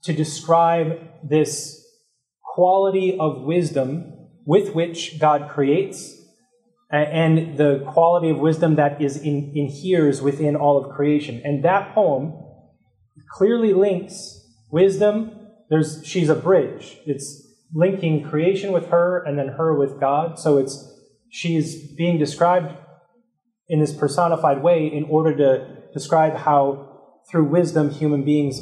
Speaker 2: to describe this quality of wisdom with which God creates and the quality of wisdom that is in, inheres within all of creation. And that poem clearly links wisdom. There's she's a bridge. It's linking creation with her and then her with God. So it's she's being described in this personified way in order to describe how through wisdom human beings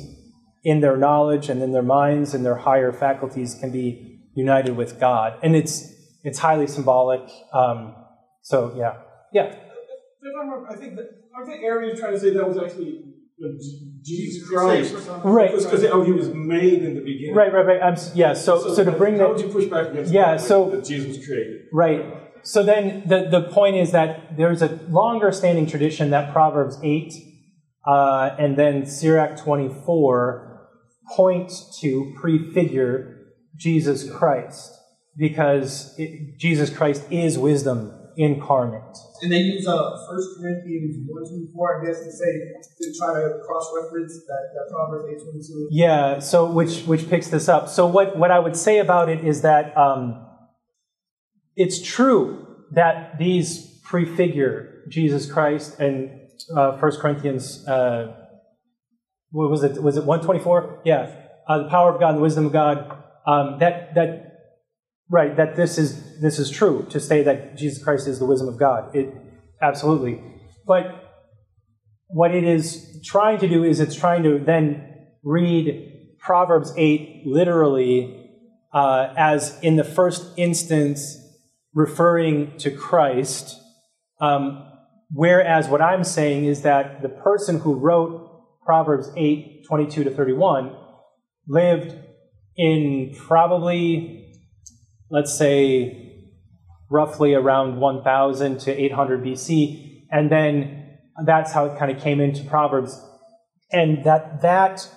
Speaker 2: in their knowledge and in their minds and their higher faculties can be united with God. And it's it's highly symbolic. Um, so yeah, yeah.
Speaker 4: I think that aren't the Arians trying to say that was actually Jesus Christ,
Speaker 2: right?
Speaker 4: Because oh, he was made in the beginning,
Speaker 2: right, right, right. I'm, yeah. So, so,
Speaker 4: so
Speaker 2: to bring
Speaker 4: how
Speaker 2: that,
Speaker 4: would you push back against
Speaker 2: yeah,
Speaker 4: that,
Speaker 2: so
Speaker 4: that Jesus was created,
Speaker 2: right? So then the the point is that there's a longer standing tradition that Proverbs eight uh, and then Sirach twenty four point to prefigure Jesus Christ because it, Jesus Christ is wisdom incarnate.
Speaker 4: And they use uh, 1 Corinthians 1 2 4, I guess, to say, to try to cross reference that, that Proverbs 8 22.
Speaker 2: Yeah, so which, which picks this up. So, what, what I would say about it is that um, it's true that these prefigure Jesus Christ and uh, 1 Corinthians, uh, what was it? Was it 124? Yeah. Uh, the power of God and the wisdom of God. Um, that, that Right, that this is this is true to say that Jesus Christ is the wisdom of God. It absolutely. But what it is trying to do is it's trying to then read Proverbs 8 literally uh, as in the first instance referring to Christ, um, whereas what I'm saying is that the person who wrote Proverbs 8, 22 to 31 lived in probably, let's say, roughly around 1000 to 800 BC. And then that's how it kind of came into Proverbs. And that that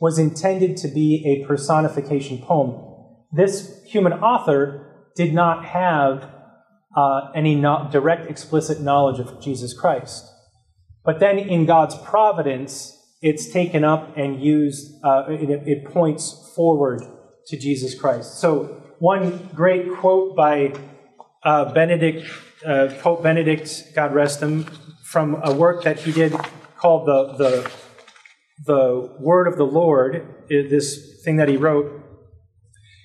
Speaker 2: was intended to be a personification poem. This human author did not have uh, any no- direct, explicit knowledge of Jesus Christ. But then in God's providence, it's taken up and used, uh, it, it points forward to Jesus Christ. So, one great quote by uh, Benedict, uh, Pope Benedict, God rest him, from a work that he did called the, the, the Word of the Lord, this thing that he wrote,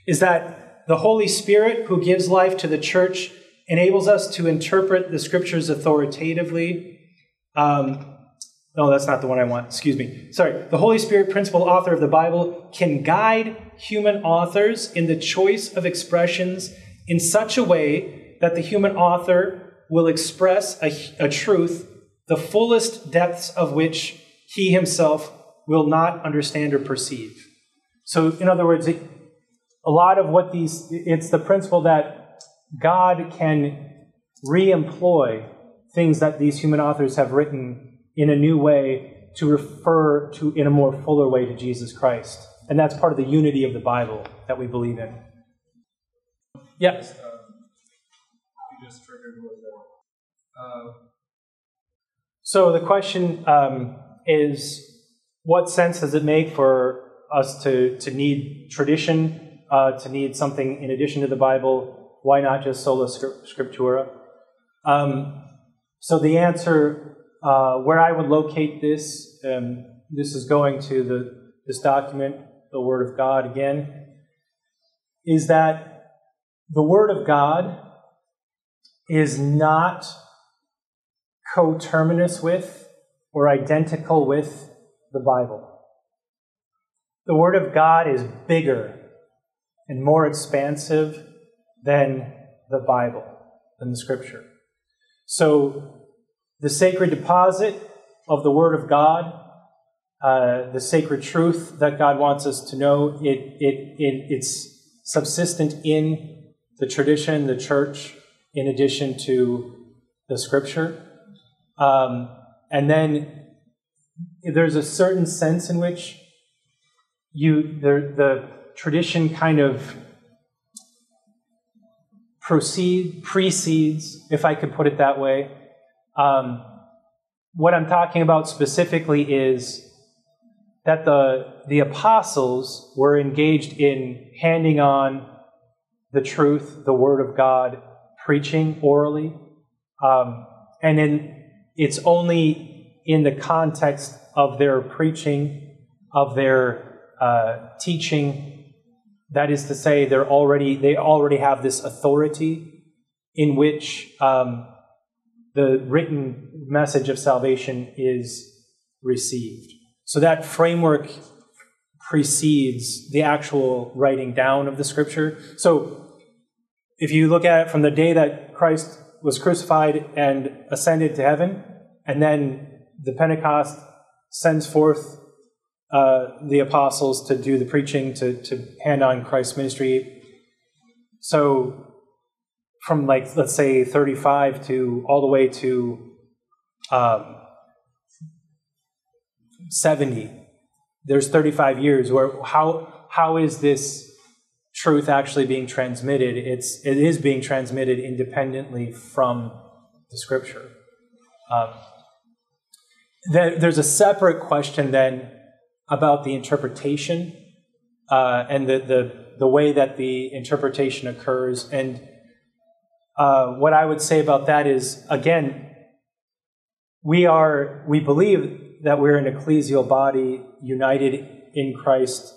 Speaker 2: is that the Holy Spirit, who gives life to the church, enables us to interpret the scriptures authoritatively. Um, no, that's not the one I want. Excuse me. Sorry. The Holy Spirit, principal author of the Bible, can guide human authors in the choice of expressions in such a way that the human author will express a, a truth, the fullest depths of which he himself will not understand or perceive. So, in other words, a lot of what these, it's the principle that God can re employ things that these human authors have written in a new way to refer to in a more fuller way to Jesus Christ. And that's part of the unity of the Bible that we believe in. Yes. You just triggered with uh, so the question um, is what sense does it make for us to, to need tradition, uh, to need something in addition to the Bible? Why not just sola scriptura? Um, so the answer uh, where I would locate this, um, this is going to the, this document, the Word of God again, is that the Word of God is not coterminous with or identical with the Bible. The Word of God is bigger and more expansive than the Bible, than the Scripture. So the sacred deposit of the Word of God, uh, the sacred truth that God wants us to know, it, it, it, it's subsistent in the tradition, the church, in addition to the scripture. Um, and then there's a certain sense in which you the, the tradition kind of proceed precedes, if I could put it that way, um, what I'm talking about specifically is that the, the apostles were engaged in handing on the truth, the word of God, preaching orally. Um, and then it's only in the context of their preaching, of their uh, teaching, that is to say, they're already, they already have this authority in which um, the written message of salvation is received. So that framework precedes the actual writing down of the scripture. So if you look at it from the day that Christ was crucified and ascended to heaven, and then the Pentecost sends forth uh, the apostles to do the preaching, to, to hand on Christ's ministry. So from like let's say 35 to all the way to um, 70 there's 35 years where how how is this truth actually being transmitted it's it is being transmitted independently from the scripture um, there's a separate question then about the interpretation uh, and the, the the way that the interpretation occurs and uh, what I would say about that is, again, we are we believe that we're an ecclesial body united in Christ,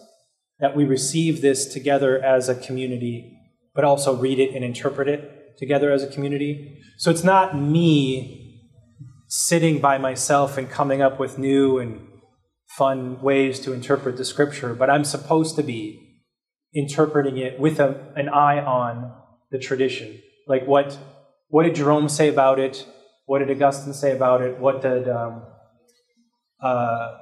Speaker 2: that we receive this together as a community, but also read it and interpret it together as a community. So it's not me sitting by myself and coming up with new and fun ways to interpret the scripture, but I'm supposed to be interpreting it with a, an eye on the tradition like what what did Jerome say about it? What did Augustine say about it? What did um, uh,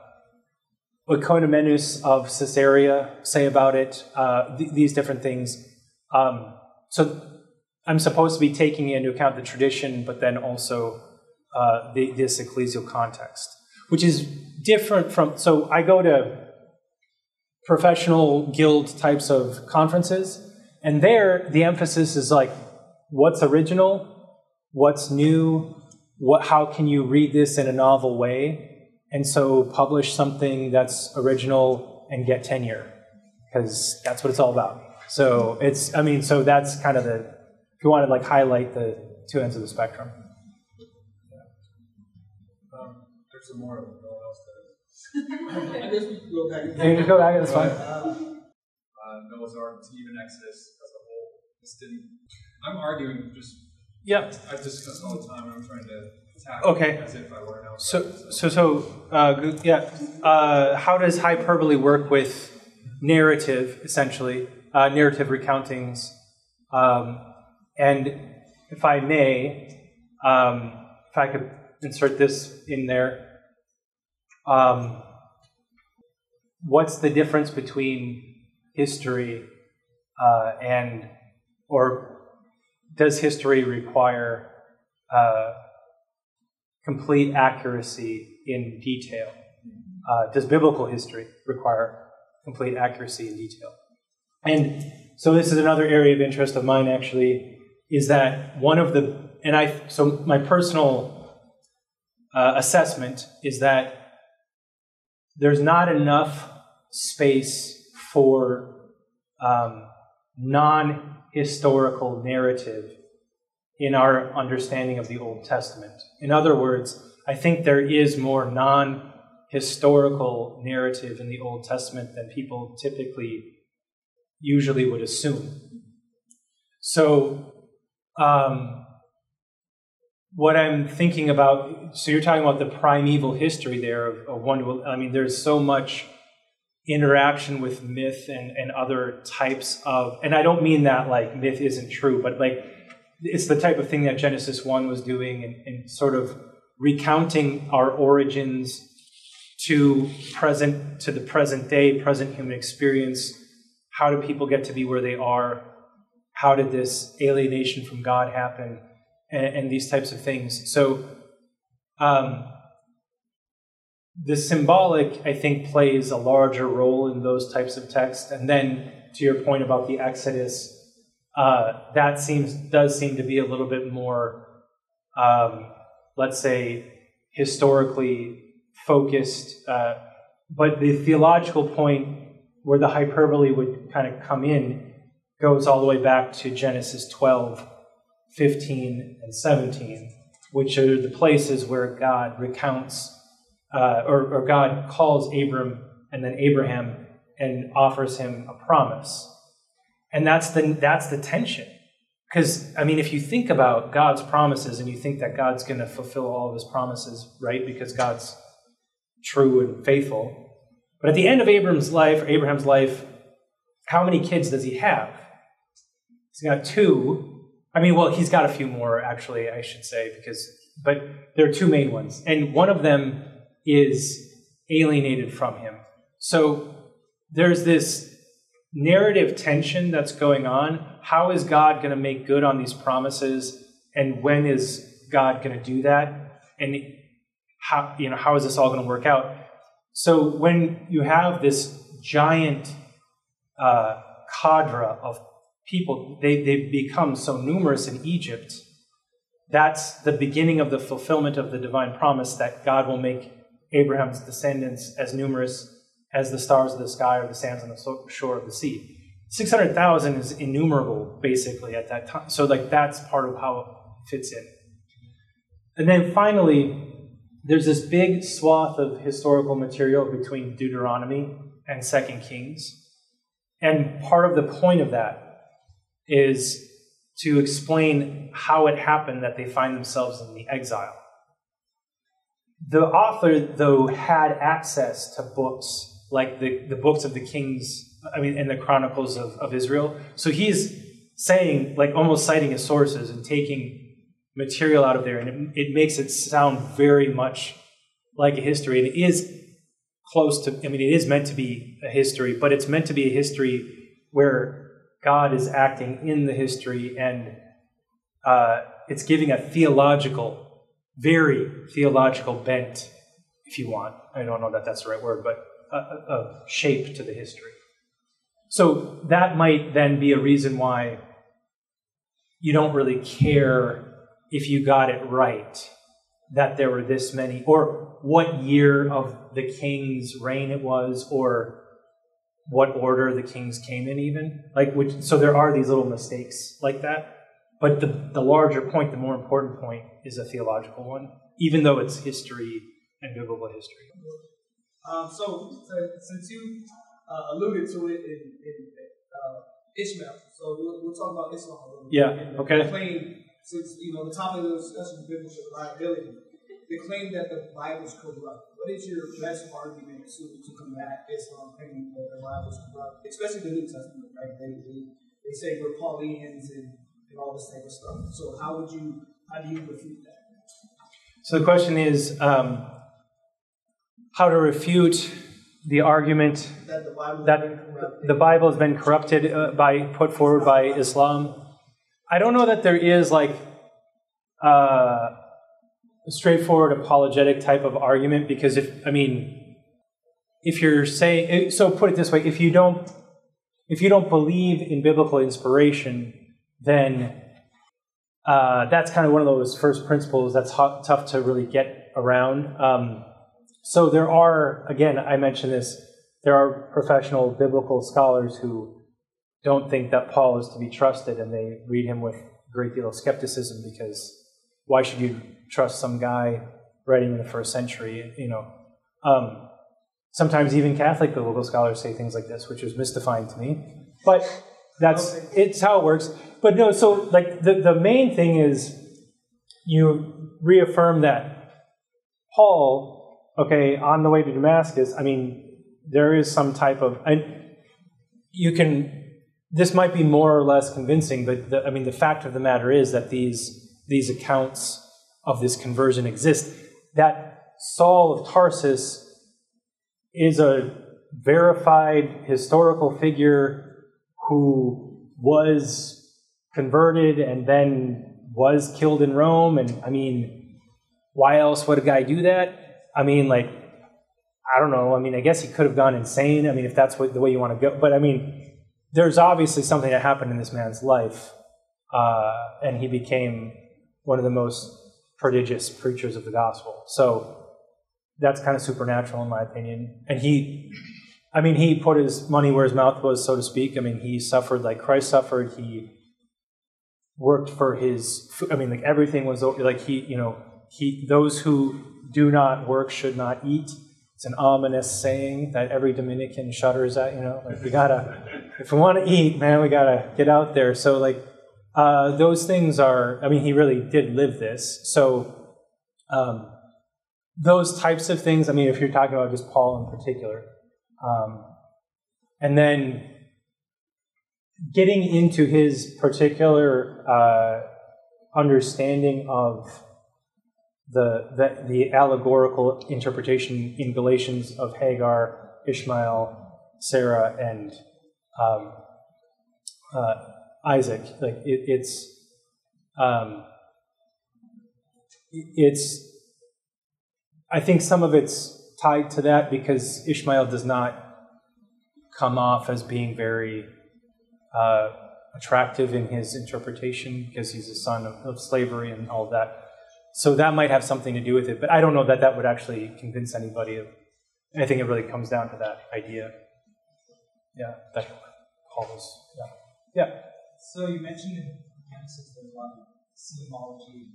Speaker 2: Oikonomenius of Caesarea say about it? Uh, th- these different things. Um, so I'm supposed to be taking into account the tradition, but then also uh, the, this ecclesial context, which is different from. So I go to professional guild types of conferences, and there the emphasis is like what's original, what's new, what, how can you read this in a novel way? And so publish something that's original and get tenure, because that's what it's all about. So it's, I mean, so that's kind of the, if you want to like highlight the two ends of the spectrum.
Speaker 5: There's some more of them. No one else does. [LAUGHS]
Speaker 4: I guess we can go back.
Speaker 2: You can just go back, that's fine.
Speaker 4: Uh,
Speaker 5: Uh, Noah's Ark, even Exodus as a whole. This didn't. I'm arguing just.
Speaker 2: Yeah.
Speaker 5: I discuss all the time, and I'm trying to tackle
Speaker 2: Okay.
Speaker 5: as if I were an
Speaker 2: So,
Speaker 5: outsider.
Speaker 2: so, so, uh, yeah. Uh, how does hyperbole work with narrative, essentially, uh, narrative recountings? Um, and if I may, um, if I could insert this in there, um, what's the difference between history uh, and, or does history require uh, complete accuracy in detail? Uh, does biblical history require complete accuracy in detail? And so this is another area of interest of mine actually, is that one of the, and I, so my personal uh, assessment is that there's not enough space for um, non historical narrative in our understanding of the Old Testament. In other words, I think there is more non historical narrative in the Old Testament than people typically usually would assume. So, um, what I'm thinking about, so you're talking about the primeval history there of, of one, I mean, there's so much interaction with myth and, and other types of, and I don't mean that like myth isn't true, but like it's the type of thing that Genesis 1 was doing and, and sort of recounting our origins to present to the present day, present human experience. How do people get to be where they are? How did this alienation from God happen? And, and these types of things. So um, the symbolic, I think, plays a larger role in those types of texts. And then to your point about the Exodus, uh, that seems does seem to be a little bit more, um, let's say, historically focused. Uh, but the theological point where the hyperbole would kind of come in goes all the way back to Genesis 12, 15, and 17, which are the places where God recounts, uh, or, or God calls Abram and then Abraham and offers him a promise. And that's the, that's the tension. Because, I mean, if you think about God's promises and you think that God's going to fulfill all of his promises, right? Because God's true and faithful. But at the end of Abram's life, Abraham's life, how many kids does he have? He's got two. I mean, well, he's got a few more, actually, I should say, because, but there are two main ones. And one of them is alienated from him. So there's this narrative tension that's going on. How is God going to make good on these promises? And when is God going to do that? And how, you know, how is this all going to work out? So when you have this giant uh, cadre of people, they, they become so numerous in Egypt, that's the beginning of the fulfillment of the divine promise that God will make Abraham's descendants as numerous as the stars of the sky or the sands on the shore of the sea. 600,000 is innumerable, basically, at that time. So, like, that's part of how it fits in. And then finally, there's this big swath of historical material between Deuteronomy and Second Kings. And part of the point of that is to explain how it happened that they find themselves in the exile. The author, though, had access to books like the, the books of the kings, I mean, and the chronicles of, of Israel. So he's saying, like almost citing his sources and taking material out of there, and it, it makes it sound very much like a history. And it is close to, I mean, it is meant to be a history, but it's meant to be a history where God is acting in the history and uh, it's giving a theological, very theological bent, if you want. I don't know that that's the right word, but a, a shape to the history. So that might then be a reason why you don't really care if you got it right that there were this many, or what year of the king's reign it was, or what order the kings came in, even. Like, which, so there are these little mistakes like that. But the, the larger point, the more important point, is a theological one, even though it's history and biblical history.
Speaker 4: Um, so, so, since you uh, alluded to it in, in uh, Ishmael, so we'll, we'll, talk about Islam a little bit.
Speaker 2: Yeah, okay.
Speaker 4: Claim, since you know the topic of the discussion is biblical reliability, the claim that the Bible is corrupt. What is your best argument to, to combat Islam claiming that the Bible is corrupt, especially the New Testament? Right? They, they, they say we're Paulians and, and all this type of stuff. So how would you how do you refute that?
Speaker 2: So the question is um, how to refute the argument
Speaker 4: that the Bible,
Speaker 2: that the Bible has been corrupted uh, by put forward by Islam. I don't know that there is like uh, straightforward apologetic type of argument because if I mean if you're saying eh, so put it this way if you don't if you don't believe in biblical inspiration then uh, that's kind of one of those first principles that's hot, tough to really get around. Um, so there are, again, I mentioned this, there are professional biblical scholars who don't think that Paul is to be trusted and they read him with a great deal of skepticism because why should you trust some guy writing in the first century, you know? Um, sometimes even Catholic biblical scholars say things like this, which is mystifying to me. But that's it's how it works. But no, so like the, the main thing is you reaffirm that Paul, okay, on the way to Damascus, I mean, there is some type of and you can this might be more or less convincing, but the, I mean the fact of the matter is that these these accounts of this conversion exist. That Saul of Tarsus is a verified historical figure who was converted and then was killed in Rome. And I mean, why else would a guy do that? I mean, like, I don't know. I mean, I guess he could have gone insane. I mean, if that's what, the way you want to go. But I mean, there's obviously something that happened in this man's life, uh, and he became one of the most prodigious preachers of the gospel. So that's kind of supernatural, in my opinion. And he, I mean, he put his money where his mouth was, so to speak. I mean, he suffered like Christ suffered. He worked for his i mean like everything was like he you know he those who do not work should not eat it's an ominous saying that every dominican shudders at you know like we gotta if we want to eat man we gotta get out there so like uh, those things are i mean he really did live this. So um, those types of things i mean if you're talking about just paul in particular um, and then getting into his particular uh, understanding of the, the, the allegorical interpretation in Galatians of Hagar, Ishmael, Sarah, and um, uh, Isaac. Like it, it's um, it's I think some of it's tied to that because Ishmael does not come off as being very uh, attractive in his interpretation because he's a son of, of, slavery and all that. So that might have something to do with it, but I don't know that that would actually convince anybody of. I think it really comes down to that idea. Yeah, that calls. Yeah. Yeah.
Speaker 6: So you mentioned in Genesis there's a lot of symbology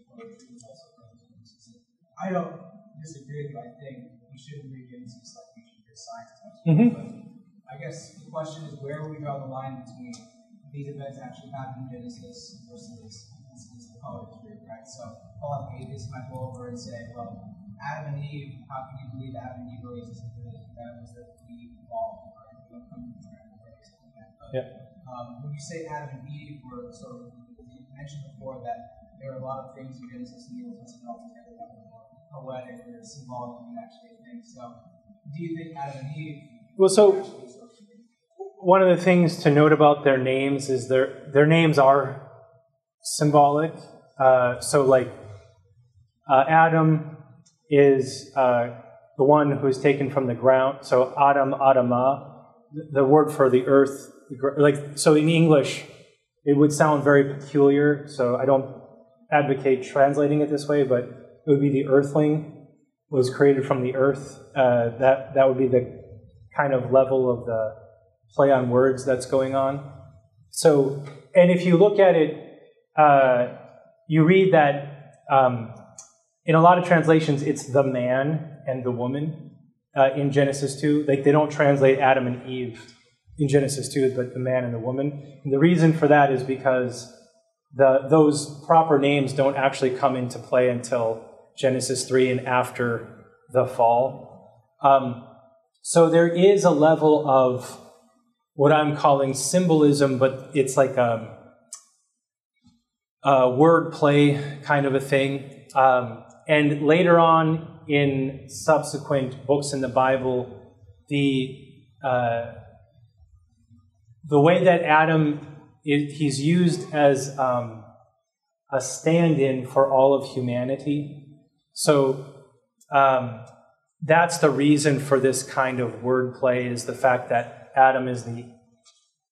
Speaker 6: I don't disagree but. I think we shouldn't read Genesis like we should read science.
Speaker 2: Mm-hmm.
Speaker 6: I guess the question is where will we draw the line between these events actually happening in Genesis versus this poetry, right? So Paul atheists might go over and say, well, Adam and Eve, how can you believe Adam and Eve really existed? That was that we evolved, right? We don't come from of
Speaker 2: Yeah.
Speaker 6: Um, when you say Adam and Eve were sort of, you mentioned before that there are a lot of things in Genesis and the Old Testament altogether that are poetic or symbolic than we actually think. So, do you think Adam and Eve?
Speaker 2: Well, so one of the things to note about their names is their their names are symbolic. Uh, so, like uh, Adam is uh, the one who is taken from the ground. So, Adam, Adama, the word for the earth, like so in English, it would sound very peculiar. So, I don't advocate translating it this way, but it would be the earthling was created from the earth. Uh, that that would be the kind of level of the play on words that's going on. So, and if you look at it, uh, you read that um, in a lot of translations, it's the man and the woman uh, in Genesis 2. Like they don't translate Adam and Eve in Genesis 2, but the man and the woman. And the reason for that is because the, those proper names don't actually come into play until Genesis 3 and after the fall. Um, so there is a level of what I'm calling symbolism, but it's like a, a word play kind of a thing. Um, and later on in subsequent books in the Bible, the uh, the way that Adam is, he's used as um, a stand-in for all of humanity. So um, that's the reason for this kind of wordplay is the fact that Adam is the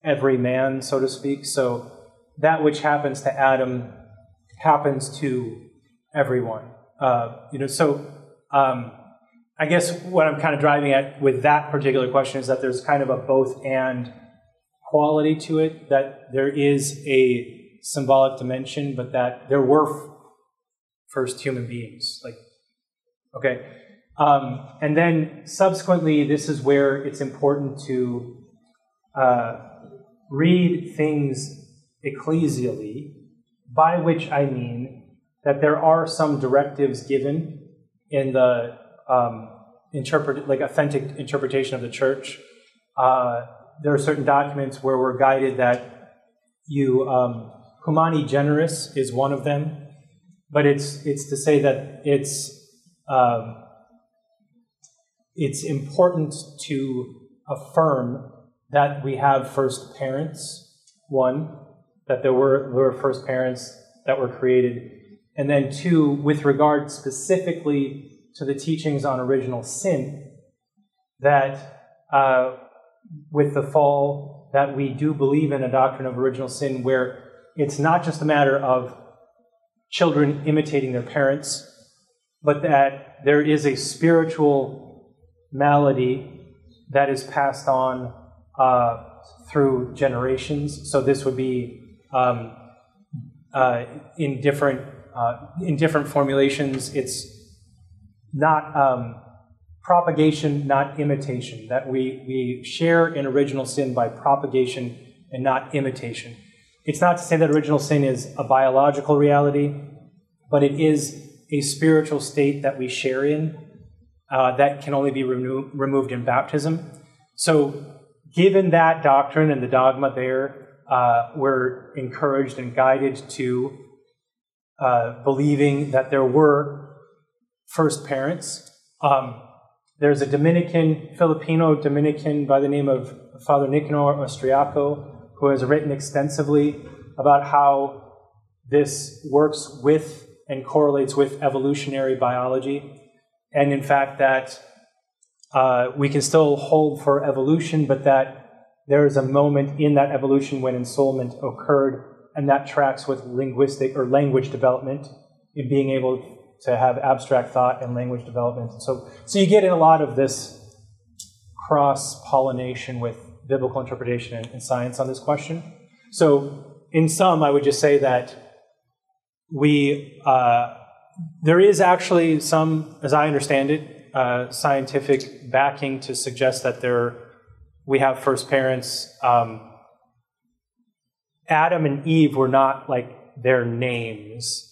Speaker 2: every man, so to speak. So that which happens to Adam happens to everyone. Uh, you know, so um, I guess what I'm kind of driving at with that particular question is that there's kind of a both and quality to it. That there is a symbolic dimension, but that there were first human beings. Like, okay. Um, and then subsequently, this is where it's important to uh, read things ecclesially, by which I mean that there are some directives given in the um, interpret, like authentic interpretation of the church. Uh, there are certain documents where we're guided that you um, humani generis is one of them, but it's it's to say that it's um, it's important to affirm that we have first parents, one, that there were, were first parents that were created, and then two, with regard specifically to the teachings on original sin, that uh, with the fall, that we do believe in a doctrine of original sin where it's not just a matter of children imitating their parents, but that there is a spiritual malady that is passed on uh, through generations. So this would be um, uh, in different uh, in different formulations. It's not um, propagation, not imitation. That we we share in original sin by propagation and not imitation. It's not to say that original sin is a biological reality, but it is a spiritual state that we share in uh, that can only be remo- removed in baptism. So, given that doctrine and the dogma there, uh, we're encouraged and guided to uh, believing that there were first parents. Um, there's a Dominican, Filipino Dominican by the name of Father Nicanor Austriaco, who has written extensively about how this works with and correlates with evolutionary biology and in fact that uh, we can still hold for evolution, but that there is a moment in that evolution when ensoulment occurred, and that tracks with linguistic or language development in being able to have abstract thought and language development. And So, so you get in a lot of this cross pollination with biblical interpretation and, and science on this question. So, in sum, I would just say that we. Uh, there is actually some, as I understand it, uh, scientific backing to suggest that there we have first parents. Um, Adam and Eve were not like their names.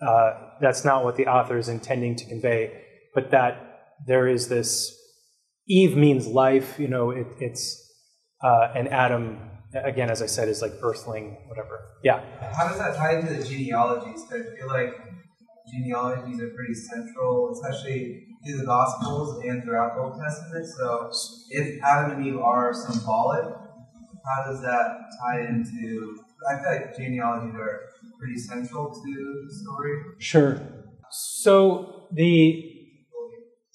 Speaker 2: Uh, that's not what the author is intending to convey, but that there is this. Eve means life, you know. It, it's uh, and Adam again, as I said, is like earthling, whatever. Yeah.
Speaker 7: How does that tie into the genealogies? 'Cause I feel like genealogies are pretty central, especially through the Gospels and throughout the Old Testament. So if Adam and Eve are symbolic, how does that tie into? I feel like genealogies are pretty central to the story.
Speaker 2: Sure. So the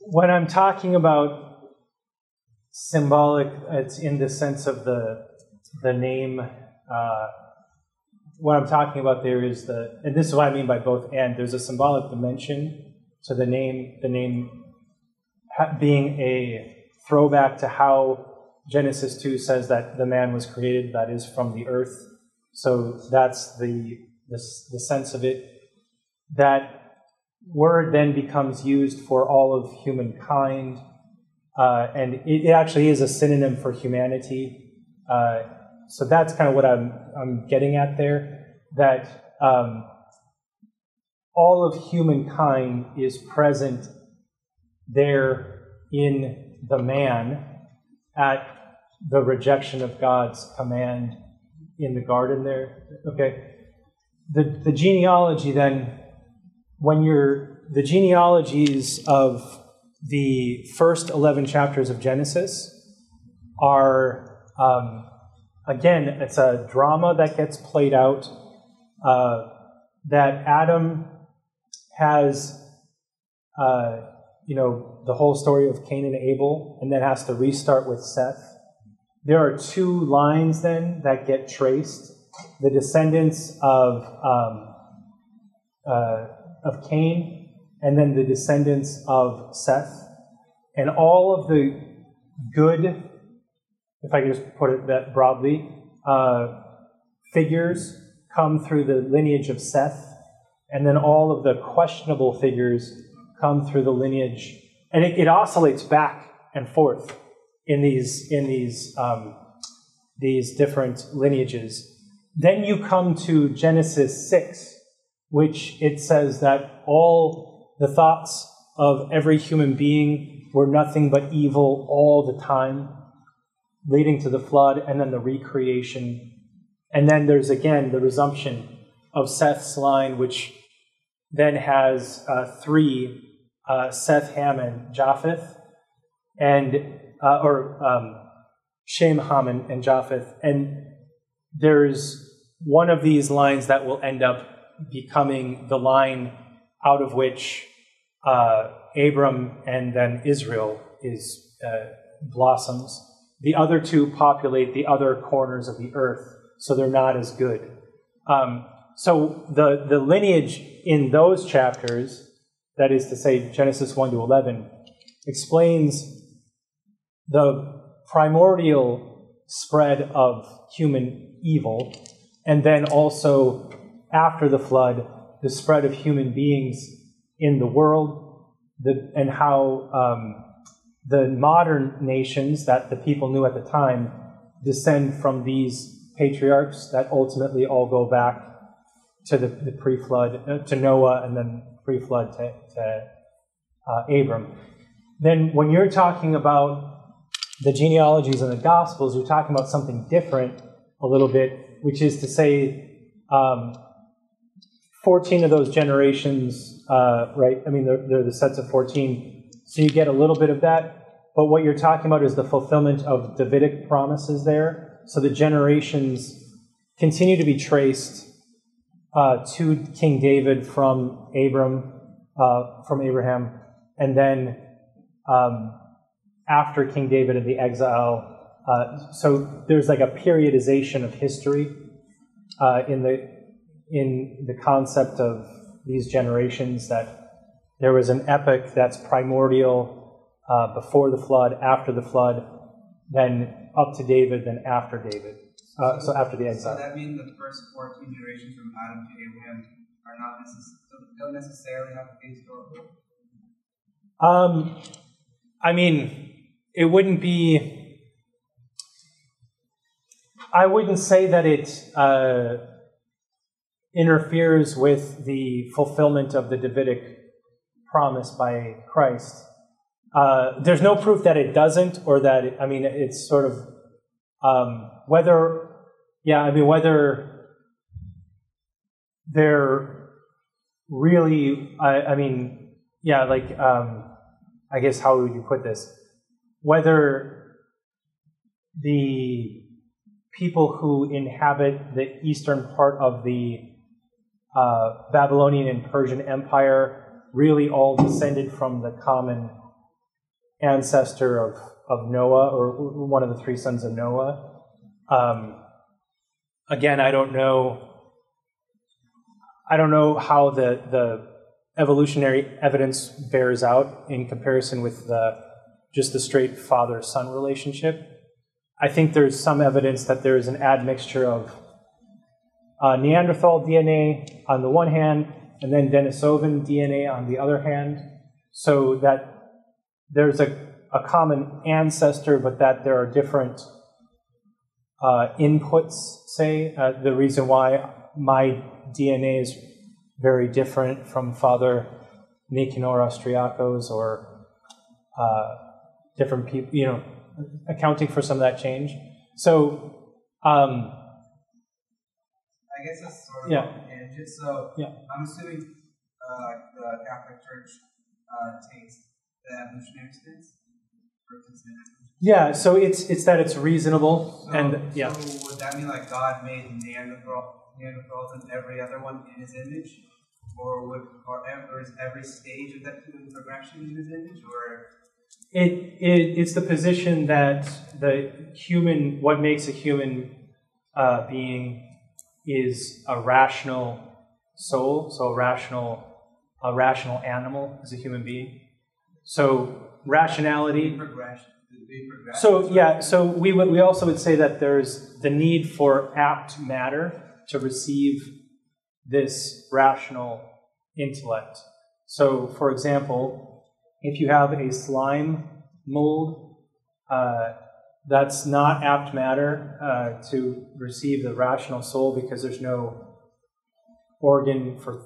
Speaker 2: when I'm talking about symbolic, it's in the sense of the the name. Uh, what I'm talking about there is the, and this is what I mean by both and. There's a symbolic dimension to the name. The name being a throwback to how Genesis 2 says that the man was created, that is from the earth. So that's the the, the sense of it. That word then becomes used for all of humankind, uh, and it, it actually is a synonym for humanity. Uh, so that's kind of what I'm, I'm getting at there. That um, all of humankind is present there in the man at the rejection of God's command in the garden there. Okay. The, the genealogy then when you're the genealogies of the first 11 chapters of Genesis are, um, again, it's a drama that gets played out. Uh, that Adam has, uh, you know, the whole story of Cain and Abel, and then has to restart with Seth. There are two lines then that get traced. The descendants of um, uh, of Cain, and then the descendants of Seth. And all of the good, if I can just put it that broadly, uh, figures come through the lineage of Seth, and then all of the questionable figures come through the lineage, and it, it oscillates back and forth in these in these um, these different lineages. Then you come to Genesis six, which it says that all the thoughts of every human being were nothing but evil all the time, leading to the flood and then the recreation. And then there's again the resumption of Seth's line, which then has uh, three uh, Seth, Ham, and Japheth, and uh, or um, Shem, Ham, and, and Japheth. And there's one of these lines that will end up becoming the line out of which uh, Abram and then Israel is uh, blossoms. The other two populate the other corners of the earth, so they're not as good. Um, so the, the lineage in those chapters, that is to say Genesis 1 to 11, explains the primordial spread of human evil, and then also after the flood, the spread of human beings in the world, the, and how um, the modern nations that the people knew at the time descend from these patriarchs that ultimately all go back to the, the pre-flood, uh, to Noah, and then pre-flood to, to uh, Abram. Then, when you're talking about the genealogies and the Gospels, you're talking about something different a little bit, which is to say, um, 14 of those generations, uh, right? I mean, they're, they're, the sets of 14. So you get a little bit of that. But what you're talking about is the fulfillment of Davidic promises there. So the generations continue to be traced uh, to King David from Abram, uh, from Abraham, and then um, after King David and the exile. Uh, so there's like a periodization of history uh, in the in the concept of these generations that there was an epoch that's primordial uh, before the flood, after the flood, then up to David, then after David. Uh, so after the exile.
Speaker 7: So that means the first 14 generations from Adam to Abraham are not necess- don't necessarily have to be historical?
Speaker 2: Um, I mean, it wouldn't be. I wouldn't say that it uh, interferes with the fulfillment of the Davidic promise by Christ. Uh, there's no proof that it doesn't, or that it, I mean, it's sort of um, whether Yeah, I mean, whether they're really, I, I mean, yeah, like, um, I guess how would you put this? Whether the people who inhabit the eastern part of the uh, Babylonian and Persian Empire really all descended from the common ancestor of, of Noah, or one of the three sons of Noah. Um, again, I don't know. I don't know how the the evolutionary evidence bears out in comparison with the just the straight father son relationship. I think there's some evidence that there is an admixture of uh, Neanderthal DNA on the one hand, and then Denisovan DNA on the other hand, so that there's a, a common ancestor, but that there are different uh, inputs, say. Uh, the reason why my DNA is very different from Father Nicanor Austriacos or uh, different people, you know, accounting for some of that change. So, um,
Speaker 7: I guess that's sort of
Speaker 2: Yeah.
Speaker 7: tangent. So
Speaker 2: Yeah.
Speaker 7: I'm assuming uh, the Catholic Church uh, takes the evolutionary stance
Speaker 2: yeah, so it's it's that it's reasonable,
Speaker 7: so,
Speaker 2: and yeah,
Speaker 7: So would that mean like God made Neanderthal, Neanderthals and every other one in His image, or would or ever is every stage of that human progression in His image, or
Speaker 2: it, it it's the position that the human, what makes a human uh, being, is a rational soul, so a rational a rational animal is a human being. So rationality
Speaker 7: progression? Would it be progression?
Speaker 2: So yeah, so we would, we also would say that there's the need for apt matter to receive this rational intellect. So, for example, if you have a slime mold, uh, that's not apt matter uh, to receive the rational soul because there's no organ for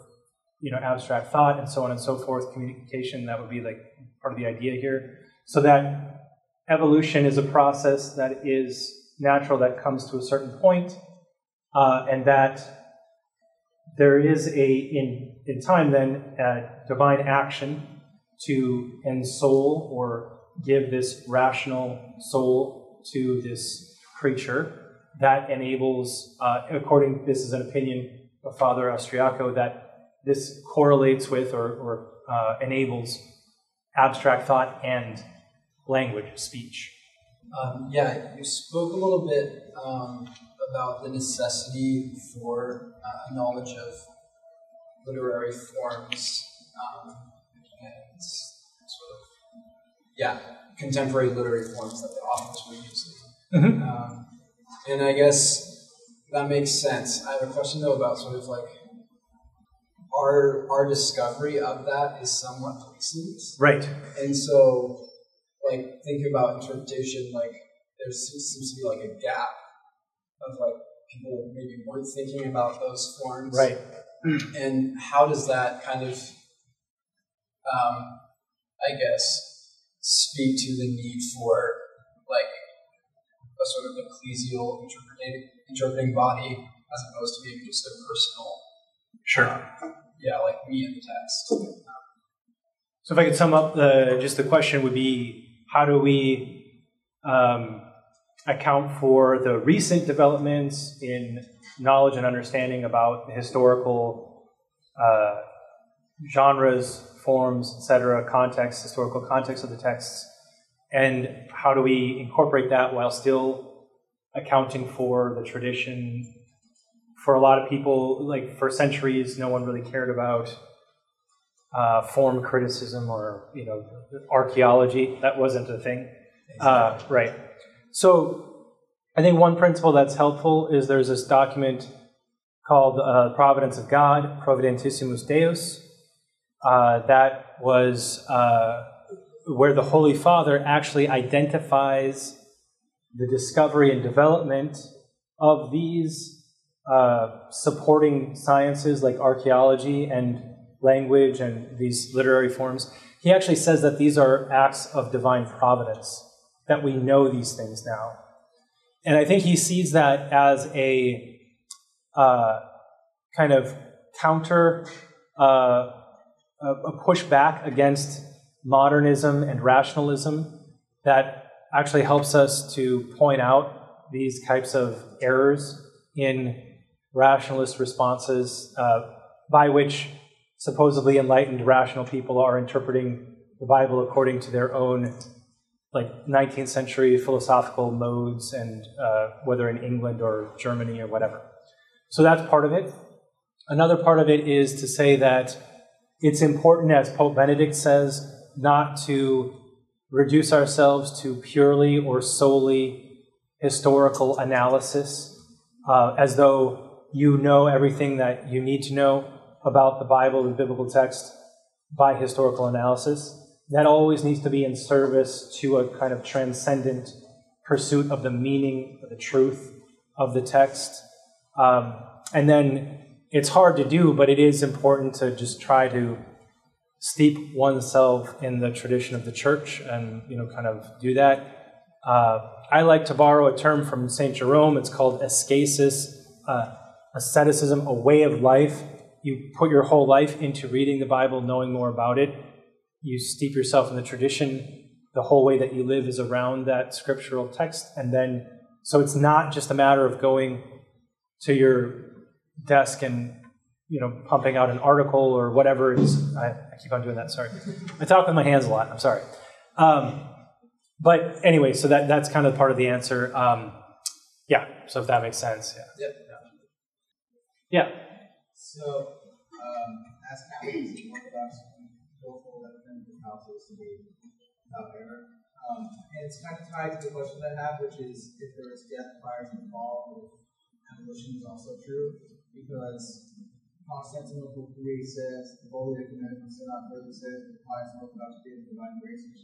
Speaker 2: you know abstract thought and so on and so forth communication that would be like part of the idea here. So that evolution is a process that is natural that comes to a certain point, uh, and that there is a in in time then divine action to ensoul or give this rational soul to this creature that enables, uh, according this is an opinion of Father Austriaco, that this correlates with or, or uh, enables abstract thought and language, speech.
Speaker 8: Um, yeah, you spoke a little bit um, about the necessity for uh, knowledge of literary forms um, sort of, yeah, contemporary literary forms that the authors were using.
Speaker 2: Mhm.
Speaker 8: Um, and I guess that makes sense. I have a question though about sort of like our our discovery of that is somewhat recent.
Speaker 2: Right.
Speaker 8: And so, like, thinking about interpretation, like, there seems, seems to be like a gap of like people maybe weren't thinking about those forms.
Speaker 2: Right.
Speaker 8: And how does that kind of, um, I guess, speak to the need for like a sort of ecclesial interpreting, interpreting body as opposed to being just a personal,
Speaker 2: Sure.
Speaker 8: yeah, like me in the text.
Speaker 2: So if I could sum up the just the question would be how do we um, account for the recent developments in knowledge and understanding about the historical uh, genres, forms, etc., context, historical context of the texts, and how do we incorporate that while still accounting for the tradition? For a lot of people, like for centuries, no one really cared about uh, form criticism or you know archaeology. That wasn't a thing, uh, right? So I think one principle that's helpful is there's this document called uh, Providence of God, Providentissimus Deus, uh, that was uh, where the Holy Father actually identifies the discovery and development of these uh, supporting sciences like archaeology and language and these literary forms. He actually says that these are acts of divine providence, that we know these things now. and I think he sees that as a uh, kind of counter, uh, a, a pushback against modernism and rationalism that actually helps us to point out these types of errors in rationalist responses uh, by which supposedly enlightened rational people are interpreting the Bible according to their own like 19th century philosophical modes and uh, whether in England or Germany or whatever. So that's part of it. Another part of it is to say that it's important, as Pope Benedict says, not to reduce ourselves to purely or solely historical analysis, uh, as though you know everything that you need to know about the Bible and biblical text by historical analysis that always needs to be in service to a kind of transcendent pursuit of the meaning, the truth of the text. Um, and then it's hard to do, but it is important to just try to steep oneself in the tradition of the church and you know kind of do that. Uh, I like to borrow a term from Saint Jerome. It's called ascesis, uh, asceticism, a way of life. You put your whole life into reading the Bible, knowing more about it you steep yourself in the tradition. The whole way that you live is around that scriptural text. And then, so it's not just a matter of going to your desk and, you know, pumping out an article or whatever is. I, I keep on doing that, sorry. I talk with my hands a lot, I'm sorry. Um, but anyway, so that, that's kind of part of the answer. Um, yeah, so if that makes sense, yeah.
Speaker 6: Yep.
Speaker 2: Yeah.
Speaker 6: So, um, as Catholics, Orthodox, hopeful that primitive houses to be without error. Um, and it's kind of tied to the question that I have, which is if there is death prior to the fall, if evolution is also true, because Constantinople III says, the Holy Commandments are not further says, the pious Orthodox faith of divine grace, which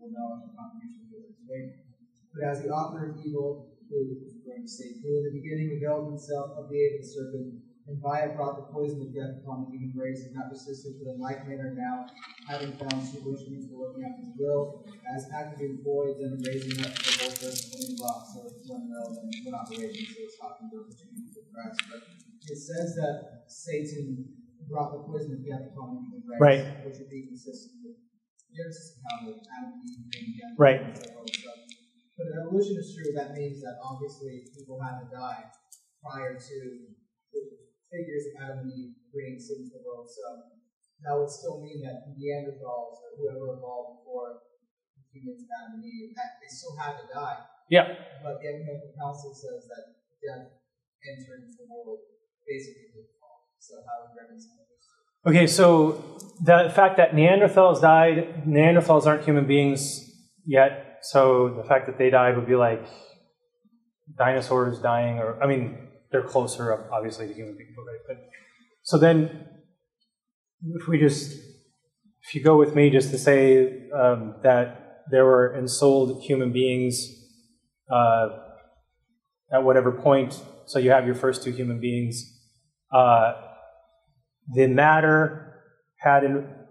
Speaker 6: will knowledge and contribution to its faith. But as the author of evil, who is going to say, who in the beginning availed himself of the aid of the serpent, and by it brought the poison of death upon the human race, and not persisted for in like manner now, having found instruments for working out his will, as activating voids and raising up the whole earth from the rock, so it's one relevant, one operation, so it's talking about the opportunity for Christ. But it says that Satan brought the poison of death upon the race,
Speaker 2: Right.
Speaker 6: which would be consistent with Genesis account of Adam and Eve being death.
Speaker 2: Right.
Speaker 6: and. But if evolution is true, that means that obviously people had to die prior to the figures of Adam and Eve bringing sin to the world. So that would still mean that Neanderthals or whoever evolved before humans, Adam and Eve, that they still had to die.
Speaker 2: Yeah.
Speaker 6: But the Ecumenical Council says that death entered into the world
Speaker 2: Okay, so the fact that Neanderthals died, Neanderthals aren't human beings yet, so the fact that they died would be like dinosaurs dying, or I mean, they're closer, obviously, to human people, right? But so then, if we just, if you go with me, just to say um, that there were ensouled human beings uh, at whatever point, so you have your first two human beings. Uh, the matter had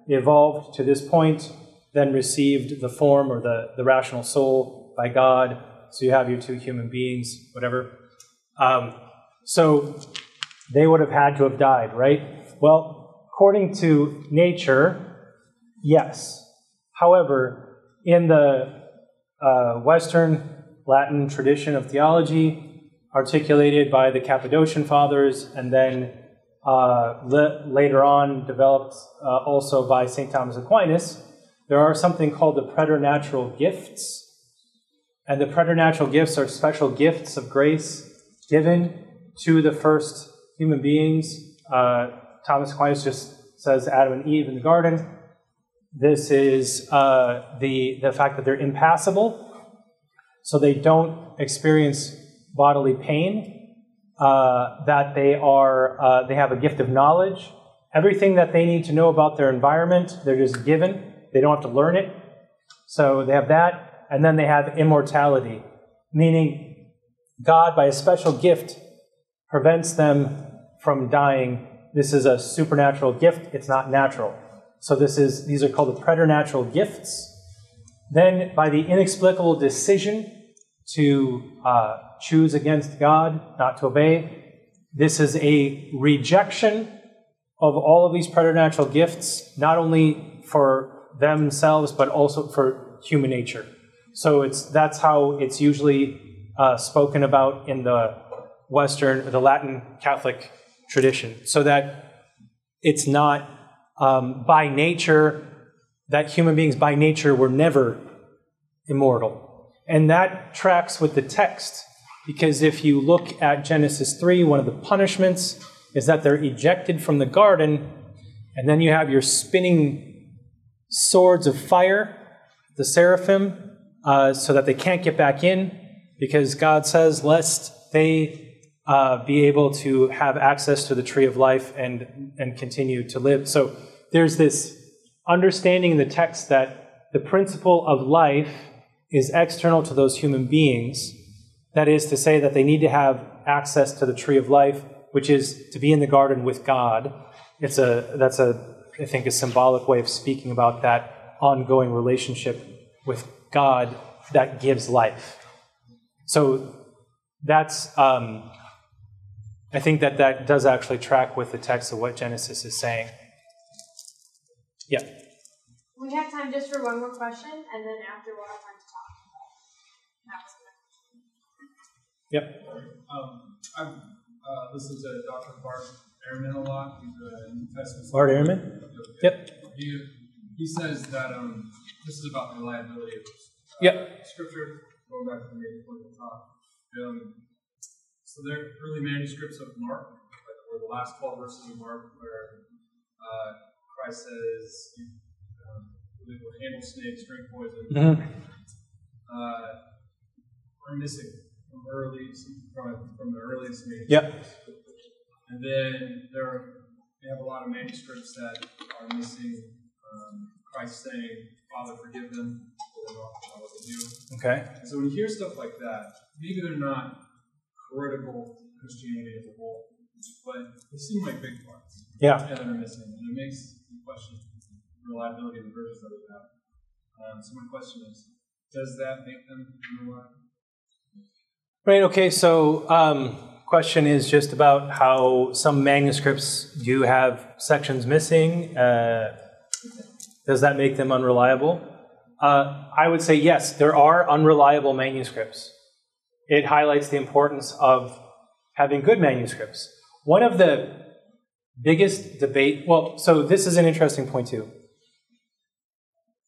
Speaker 2: evolved to this point, then received the form or the, the rational soul by God. So you have your two human beings, whatever. Um, so they would have had to have died, right? Well, according to nature, yes. However, in the uh, Western Latin tradition of theology, articulated by the Cappadocian Fathers, and then uh, le- later on developed uh, also by St. Thomas Aquinas, there are something called the preternatural gifts. And the preternatural gifts are special gifts of grace given to the first human beings. Uh, Thomas Aquinas just says Adam and Eve in the garden. This is uh, the, the fact that they're impassible, so they don't experience bodily pain uh, that they are uh, they have a gift of knowledge. Everything that they need to know about their environment, they're just given. They don't have to learn it. So they have that, and then they have immortality, meaning God, by a special gift, prevents them from dying. This is a supernatural gift. It's not natural. So this is these are called the preternatural gifts. Then, by the inexplicable decision to uh, choose against God, not to obey. This is a rejection of all of these preternatural gifts, not only for themselves, but also for human nature. So it's, that's how it's usually uh, spoken about in the Western, the Latin Catholic tradition, so that it's not um, by nature, that human beings by nature were never immortal. And that tracks with the text, because if you look at Genesis 3, one of the punishments is that they're ejected from the garden, and then you have your spinning swords of fire, the seraphim, uh, so that they can't get back in, because God says, lest they uh, be able to have access to the tree of life and, and continue to live. So there's this understanding in the text that the principle of life is external to those human beings. That is to say, that they need to have access to the tree of life, which is to be in the garden with God. It's a, that's a, I think, a symbolic way of speaking about that ongoing relationship with God that gives life. So that's, um, I think that that does actually track with the text of what Genesis is saying. Yeah.
Speaker 9: We have time just for one more question, and then after we'll
Speaker 2: Yep.
Speaker 5: Um, I've uh, listened to Dr. Bart Ehrman a lot. He's a New Testament.
Speaker 2: Bart Ehrman? Yep.
Speaker 5: He, he says that um, this is about the reliability of uh,
Speaker 2: Yep.
Speaker 5: scripture, going back to the before the talk. Um, so there are early manuscripts of Mark, like or the last 12 verses of Mark, where uh, Christ says, you um, will handle snakes, drink poison.
Speaker 2: Mhm.
Speaker 5: Uh, we're missing from early from, from the earliest manuscripts.
Speaker 2: Yep.
Speaker 5: And then there are, we have a lot of manuscripts that are missing um, Christ saying, Father, forgive them, for they don't know what they do.
Speaker 2: Okay.
Speaker 5: And so when you hear stuff like that, maybe they're not critical to Christianity as a whole, but they seem like big parts.
Speaker 2: Yeah.
Speaker 5: That are missing. And it makes you question the reliability of the versions that we have. Um, so my question is, does that make them unreliable?
Speaker 2: Right, okay, so um, question is just about how some manuscripts do have sections missing. Uh, does that make them unreliable? Uh, I would say yes, there are unreliable manuscripts. It highlights the importance of having good manuscripts. One of the biggest debate, well, so this is an interesting point too.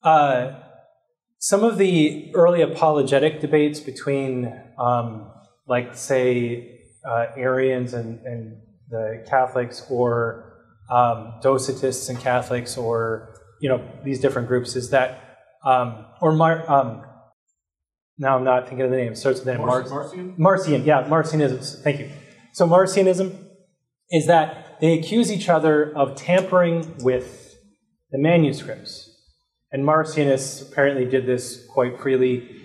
Speaker 2: Uh, some of the early apologetic debates between, um, like, say, uh, Arians and, and the Catholics, or um, Docetists and Catholics, or you know these different groups, is that, um, or Mar- um, now I'm not thinking of the name. Starts with the name. Mar-
Speaker 5: Marcion?
Speaker 2: Marcion, yeah, Marcionism. Thank you. So Marcionism is that they accuse each other of tampering with the manuscripts. And Marcionists apparently did this quite freely.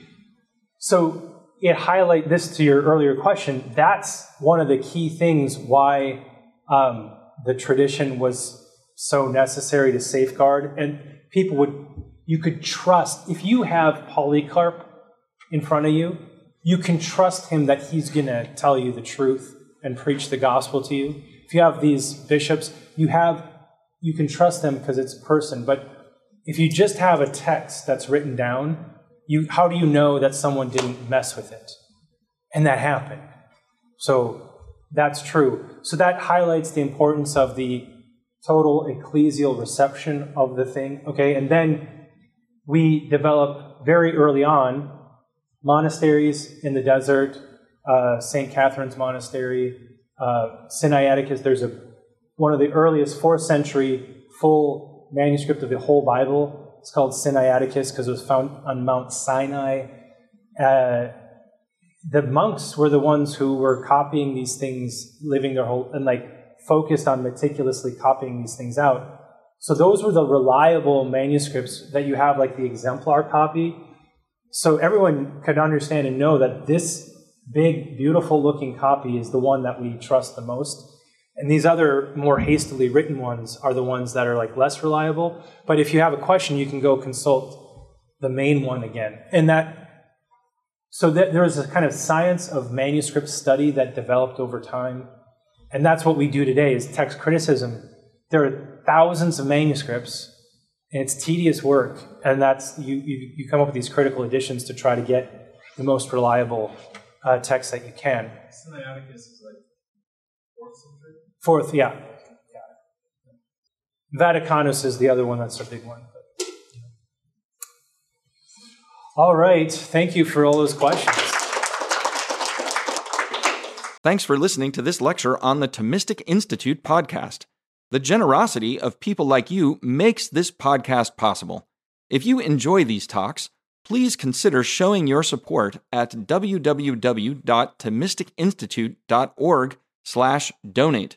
Speaker 2: So it highlight this to your earlier question. That's one of the key things why um, the tradition was so necessary to safeguard. And people would, you could trust, if you have Polycarp in front of you, you can trust him that he's going to tell you the truth and preach the gospel to you. If you have these bishops, you have you can trust them because it's a person. But if you just have a text that's written down, you how do you know that someone didn't mess with it? And that happened. So that's true. So that highlights the importance of the total ecclesial reception of the thing. Okay, and then we develop very early on monasteries in the desert, uh, St. Catherine's Monastery, uh, Sinaiticus. There's a one of the earliest fourth century full manuscript of the whole Bible. It's called Sinaiticus because it was found on Mount Sinai. Uh, the monks were the ones who were copying these things, living their whole and like focused on meticulously copying these things out. So those were the reliable manuscripts that you have, like the exemplar copy. So everyone could understand and know that this big, beautiful looking copy is the one that we trust the most. And these other more hastily written ones are the ones that are like less reliable. But if you have a question, you can go consult the main one again. And that So th- there is a kind of science of manuscript study that developed over time, and that's what we do today is text criticism. There are thousands of manuscripts, and it's tedious work, and that's you, you, you come up with these critical editions to try to get the most reliable uh, text that you can.
Speaker 5: Sinaiticus is like.
Speaker 2: Fourth, yeah. Vaticanus is the other one that's a big one. All right. Thank you for all those questions.
Speaker 10: Thanks for listening to this lecture on the Thomistic Institute podcast. The generosity of people like you makes this podcast possible. If you enjoy these talks, please consider showing your support at www.thomisticinstitute.org/donate.